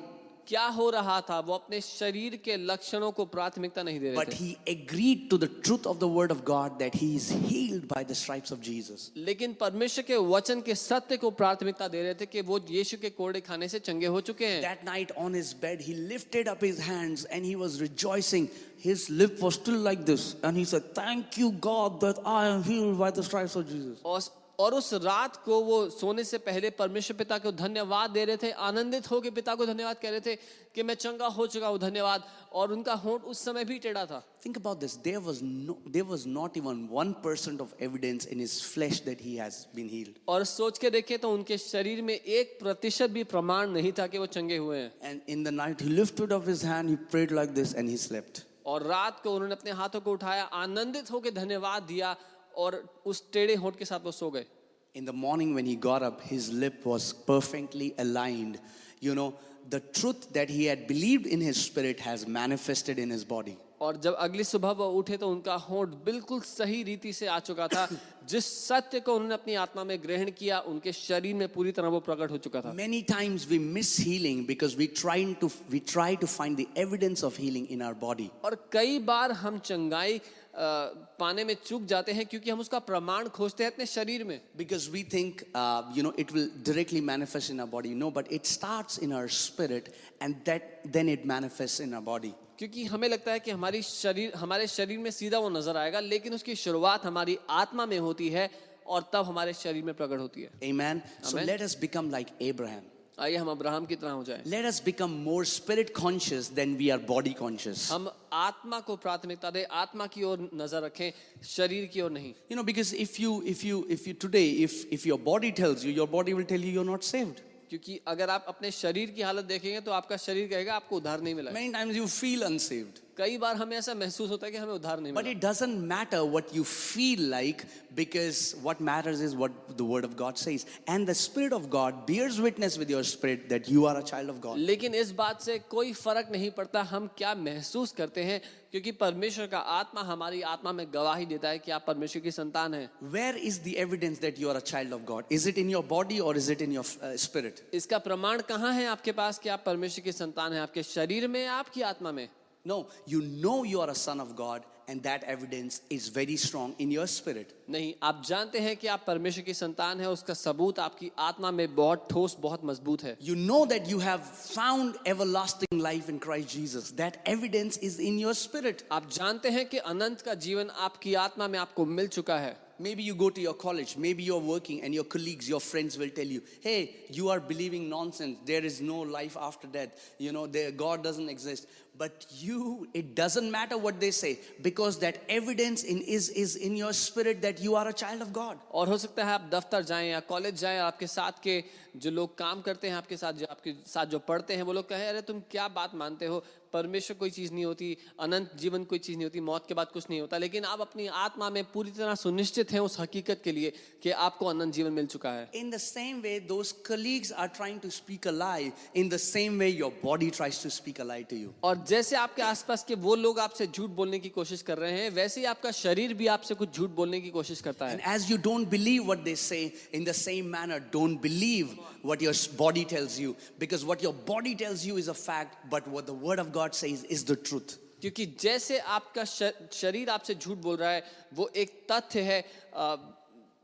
Speaker 4: क्या हो रहा था वो अपने शरीर के लक्षणों को प्राथमिकता नहीं दे रहे
Speaker 3: but he agreed to the truth of the word of God that he is healed by the stripes of Jesus
Speaker 4: लेकिन परमेश्वर के वचन के सत्य को प्राथमिकता दे रहे थे कि वो यीशु के कोड़े खाने से चंगे हो चुके हैं।
Speaker 3: That night on his bed he lifted up his hands and he was rejoicing His lip was still like this, and he said, Thank you, God, that I am healed by the stripes of Jesus.
Speaker 4: और उस रात को वो सोने से पहले परमेश्वर पिता को धन्यवाद दे रहे थे आनंदित हो के पिता को धन्यवाद कह रहे थे कि मैं चंगा हो चुका हूँ धन्यवाद और उनका होंठ उस समय भी टेढ़ा था
Speaker 3: Think about this. There was no there was not even one percent of evidence in his flesh that he has been healed.
Speaker 4: और सोच के देखे तो उनके शरीर में एक प्रतिशत भी प्रमाण नहीं था कि वो चंगे हुए हैं
Speaker 3: And in the night he lifted up his hand, he prayed like this, and he slept.
Speaker 4: और रात को उन्होंने अपने हाथों को उठाया आनंदित होकर धन्यवाद दिया और उस टेढ़े होंठ के साथ वो सो गए।
Speaker 3: In the morning when he got up his lip was perfectly aligned you know the truth that he had believed in his spirit has manifested in his body
Speaker 4: और जब अगली सुबह वो उठे तो उनका होंठ बिल्कुल सही रीति से आ चुका था। जिस सत्य को उन्होंने अपनी आत्मा में ग्रहण किया उनके शरीर में पूरी तरह वो प्रकट हो चुका था।
Speaker 3: Many times we miss healing because we try to we try to find the evidence of healing in our body
Speaker 4: और कई बार हम चंगाई पाने में चूक जाते हैं क्योंकि हम उसका प्रमाण खोजते हैं अपने शरीर में।
Speaker 3: Because we think you know it will directly manifest in a body no but it start in our spirit and it manifest in a body
Speaker 4: क्योंकि हमें लगता है कि हमारी शरीर हमारे शरीर में सीधा वो नज़र आएगा लेकिन उसकी शुरुआत हमारी आत्मा में होती है और तब हमारे शरीर में प्रकट होती है।
Speaker 3: A man
Speaker 4: so
Speaker 3: let us become like Abraham
Speaker 4: आइए हम अब्राहम की तरह हो जाएँ।
Speaker 3: Let us become more spirit conscious than we are body conscious.
Speaker 4: हम आत्मा को प्राथमिकता दें आत्मा की ओर नज़र रखें शरीर की ओर नहीं
Speaker 3: You know, because if you if you if you today if if your body tells you, your body will tell you you're not saved.
Speaker 4: क्योंकि अगर आप अपने शरीर की हालत देखेंगे तो आपका शरीर कहेगा आपको उधार नहीं मिला
Speaker 3: Many times you feel unsaved.
Speaker 4: कई बार हमें ऐसा महसूस होता है कि हमें उधार नहीं
Speaker 3: but it doesn't matter what you feel like because what matters is what the word of God says and the spirit of God bears witness with your spirit that you are a child of God
Speaker 4: लेकिन इस बात से कोई फ़र्क नहीं पड़ता हम क्या महसूस करते हैं क्योंकि परमेश्वर का आत्मा हमारी आत्मा में गवाही देता है कि आप परमेश्वर की संतान है।
Speaker 3: Where is the evidence that you are a child of God is it in your body और is it in your spirit
Speaker 4: इसका प्रमाण कहाँ है आपके पास कि आप परमेश्वर की संतान है? आपके शरीर में आपकी आत्मा में?
Speaker 3: No, you know you are a son of God and that evidence is very strong in your spirit.
Speaker 4: नहीं आप जानते हैं कि आप परमेश्वर की संतान है उसका सबूत आपकी आत्मा में बहुत ठोस बहुत मजबूत है
Speaker 3: You know that you have found everlasting life in Christ Jesus. That evidence is in your spirit.
Speaker 4: आप जानते हैं कि अनंत का जीवन आपकी आत्मा में आपको मिल चुका है
Speaker 3: Maybe you go to your college, maybe you're working, and your colleagues, your friends will tell you, Hey, you are believing nonsense. There is no life after death. You know, there, God doesn't exist. But you, it doesn't matter what they say because that evidence in, is, is in your spirit that you are a child of God.
Speaker 4: और हो सकता है आप दफ्तर जाएँ या college जाएँ आपके साथ के जो लोग काम करते हैं आपके साथ जो आपके साथ जो पढ़ते हैं वो लोग कहे अरे तुम क्या बात मानते हो परमेश्वर कोई चीज़ नहीं होती अनंत जीवन कोई चीज़ नहीं होती मौत के बाद कुछ नहीं होता लेकिन आप अपनी आत्मा में पूरी तरह सुनिश्चित हैं उस हकीकत के लिए कि आपको अनंत जीवन मिल चुका है
Speaker 3: In the same way, those colleagues are trying to speak a lie. In the same way, your body tries to speak a lie to you.
Speaker 4: और जैसे आपके आसपास के वो लोग आपसे झूठ बोलने की कोशिश कर रहे हैं वैसे ही आपका शरीर भी आपसे कुछ झूठ बोलने की कोशिश करता है।
Speaker 3: As you don't believe what they say in the same manner don't believe what your body tells you because what your body tells you is a fact but what the word of God say is the truth
Speaker 4: क्योंकि जैसे आपका शरीर आपसे झूठ बोल रहा है वो एक तथ्य है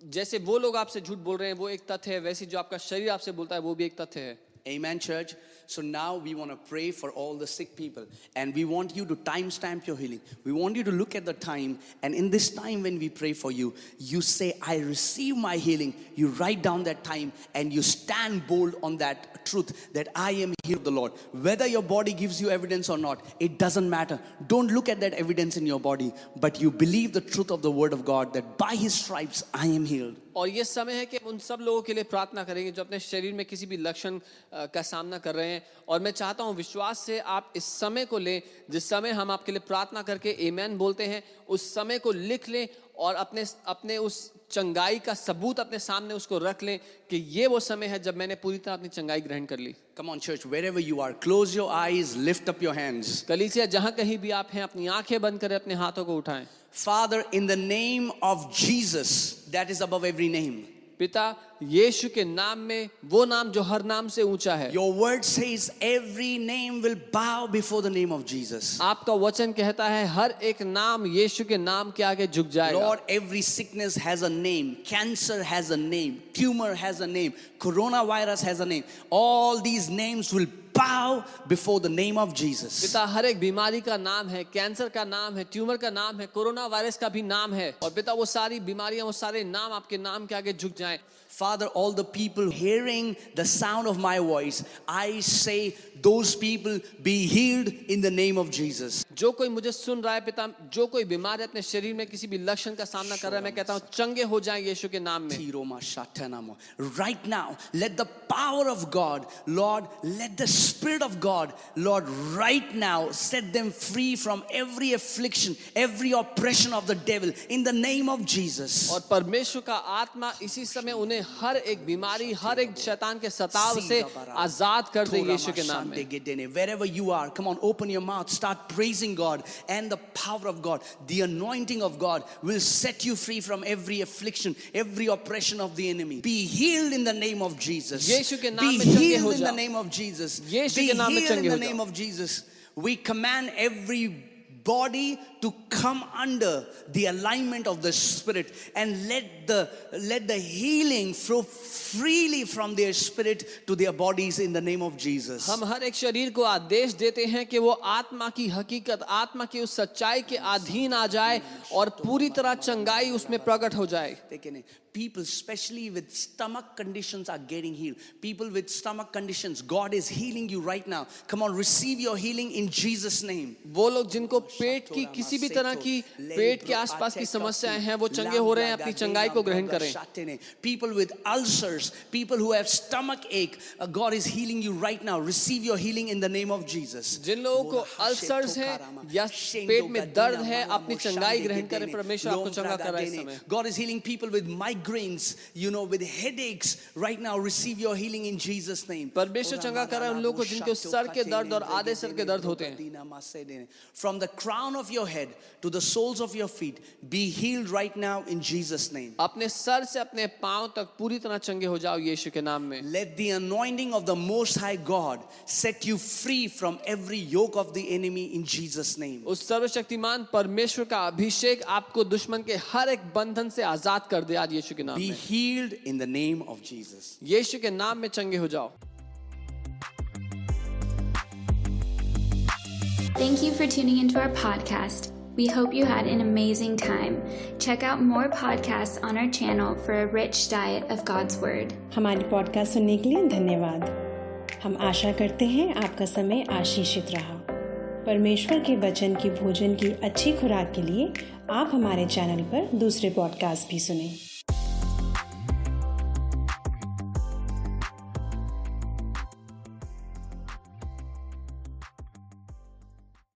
Speaker 4: जैसे वो लोग आपसे झूठ बोल रहे हैं वो एक तथ्य है वैसे जो आपका शरीर आपसे बोलता है वो भी एक तथ्य है।
Speaker 3: Amen, church. So now we want to pray for all the sick people. And we want you to timestamp your healing. We want you to look at the time. And in this time when we pray for you, you say, I receive my healing. You write down that time and you stand bold on that truth that I am healed of the Lord. Whether your body gives you evidence or not, it doesn't matter. Don't look at that evidence in your body, but you believe the truth of the word of God that by his stripes I am healed.
Speaker 4: और ये समय है कि हम उन सब लोगों के लिए प्रार्थना करेंगे जो अपने शरीर में किसी भी लक्षण अ, का सामना कर रहे हैं और मैं चाहता हूँ विश्वास से आप इस समय को लें जिस समय हम आपके लिए प्रार्थना करके एमैन बोलते हैं उस समय को लिख लें और अपने अपने उस चंगाई का सबूत अपने सामने उसको रख लें कि ये वो समय है जब मैंने पूरी तरह अपनी चंगाई ग्रहण कर ली
Speaker 3: Come on, church, wherever you are, close your eyes, lift up your hands.
Speaker 4: कलीसिया जहाँ कहीं भी आप हैं अपनी आँखें बंद करें अपने हाथों को उठाएँ
Speaker 3: father in the name of Jesus, that is above every name.
Speaker 4: पिता यीशु के नाम में वो नाम जो हर नाम से ऊँचा है।
Speaker 3: Your word says every name will bow before the name of Jesus
Speaker 4: आपका वचन कहता है हर एक नाम यीशु के नाम के आगे झुक जाए
Speaker 3: और every sickness has um cancer has um tumour has um corona virus has a name all these names will bow before the name of Jesus.
Speaker 4: पिता, हर एक बीमारी का नाम है, कैंसर का नाम है, ट्यूमर का नाम है, कोरोना वायरस का भी नाम है और पिता, वो सारी बीमारियाँ, वो सारे नाम आपके नाम के आगे झुक जाएँ
Speaker 3: Father, all the people hearing the sound of my voice, I say those people be healed in the name of Jesus.
Speaker 4: जो कोई मुझे सुन रहा है पिता जो कोई बीमार है अपने शरीर में किसी भी लक्षण का सामना कर रहा है मैं कहता हूँ चंगे हो जाएं यीशु के नाम में
Speaker 3: Tiroma shatanamo. Right now, let the power of God, Lord, let the Spirit of God, Lord, right now set them free from every affliction, every oppression of the devil in the name of Jesus.
Speaker 4: और परमेश्वर का आत्मा इसी समय उन्हें हर एक बीमारी हर एक शैतान के सताव से आजाद कर दे यीशु के नाम में
Speaker 3: Wherever you are, come on, open your mouth, start praising God and the power of God. The anointing of God will set you free from every affliction, every oppression of the enemy. Be healed in the name of Jesus.
Speaker 4: यीशु के नाम
Speaker 3: Be
Speaker 4: में चंगे हो
Speaker 3: healed in the
Speaker 4: जाओ।
Speaker 3: name of Jesus.
Speaker 4: Yeshu
Speaker 3: Be
Speaker 4: के नाम में
Speaker 3: healed in
Speaker 4: change
Speaker 3: the
Speaker 4: हो
Speaker 3: name
Speaker 4: जाओ।
Speaker 3: of Jesus. We command every body to come under the alignment of the spirit and let the let the healing flow freely from their spirit to their bodies in the name of Jesus
Speaker 4: हम हर एक शरीर को आदेश देते हैं कि वो आत्मा की हकीकत आत्मा की उस सच्चाई के अधीन आ जाए और पूरी तरह चंगाई उसमें प्रकट हो जाए.
Speaker 3: People, especially with stomach conditions, are getting healed. People with stomach conditions, God is healing you right now. Come on, receive your healing in Jesus' name.
Speaker 4: वो लोग जिनको पेट की किसी भी तरह की पेट के आसपास की समस्याएं हैं वो चंगे हो रहे हैं अपनी चंगाई को ग्रहण करें
Speaker 3: People with ulcers, people who have stomach ache, uh, God is healing you right now. Receive your healing in the name of Jesus.
Speaker 4: जिन लोगों को अल्सर्स हैं या पेट में दर्द है अपनी चंगाई ग्रहण करें परमेश्वर आपको चंगा कर रहा है इस समय
Speaker 3: God is healing people with migraines, you know, with headaches. Right now, receive your healing in Jesus' name.
Speaker 4: परमेश्वर चंगा कर रहा है उन लोगों को जिनके सर के दर्द और आधे सर के दर्द होते हैं
Speaker 3: From the crown of your head to the soles of your feet, be healed right now in Jesus' name.
Speaker 4: अपने सर से अपने पाँव तक पूरी तरह चंगे हो जाओ यीशु के नाम में
Speaker 3: Let the anointing of the Most High God set you free from every yoke of the enemy in Jesus' name.
Speaker 4: उस सर्वशक्तिमान परमेश्वर का अभिषेक आपको दुश्मन के हर एक बंधन से आज़ाद कर दे आज यीशु के नाम
Speaker 3: Be
Speaker 4: में
Speaker 3: healed in the name of Jesus.
Speaker 4: यीशु के नाम में चंगे हो जाओ
Speaker 1: Thank you for tuning into our podcast. We hope you had an amazing time. Check out more podcasts on our channel for a rich diet of God's Word.
Speaker 2: हमारी podcast सुनने के लिए धन्यवाद हम आशा करते हैं आपका समय आशीषित रहा परमेश्वर के वचन की भोजन की अच्छी खुराक के लिए आप हमारे चैनल पर दूसरे पॉडकास्ट भी सुनें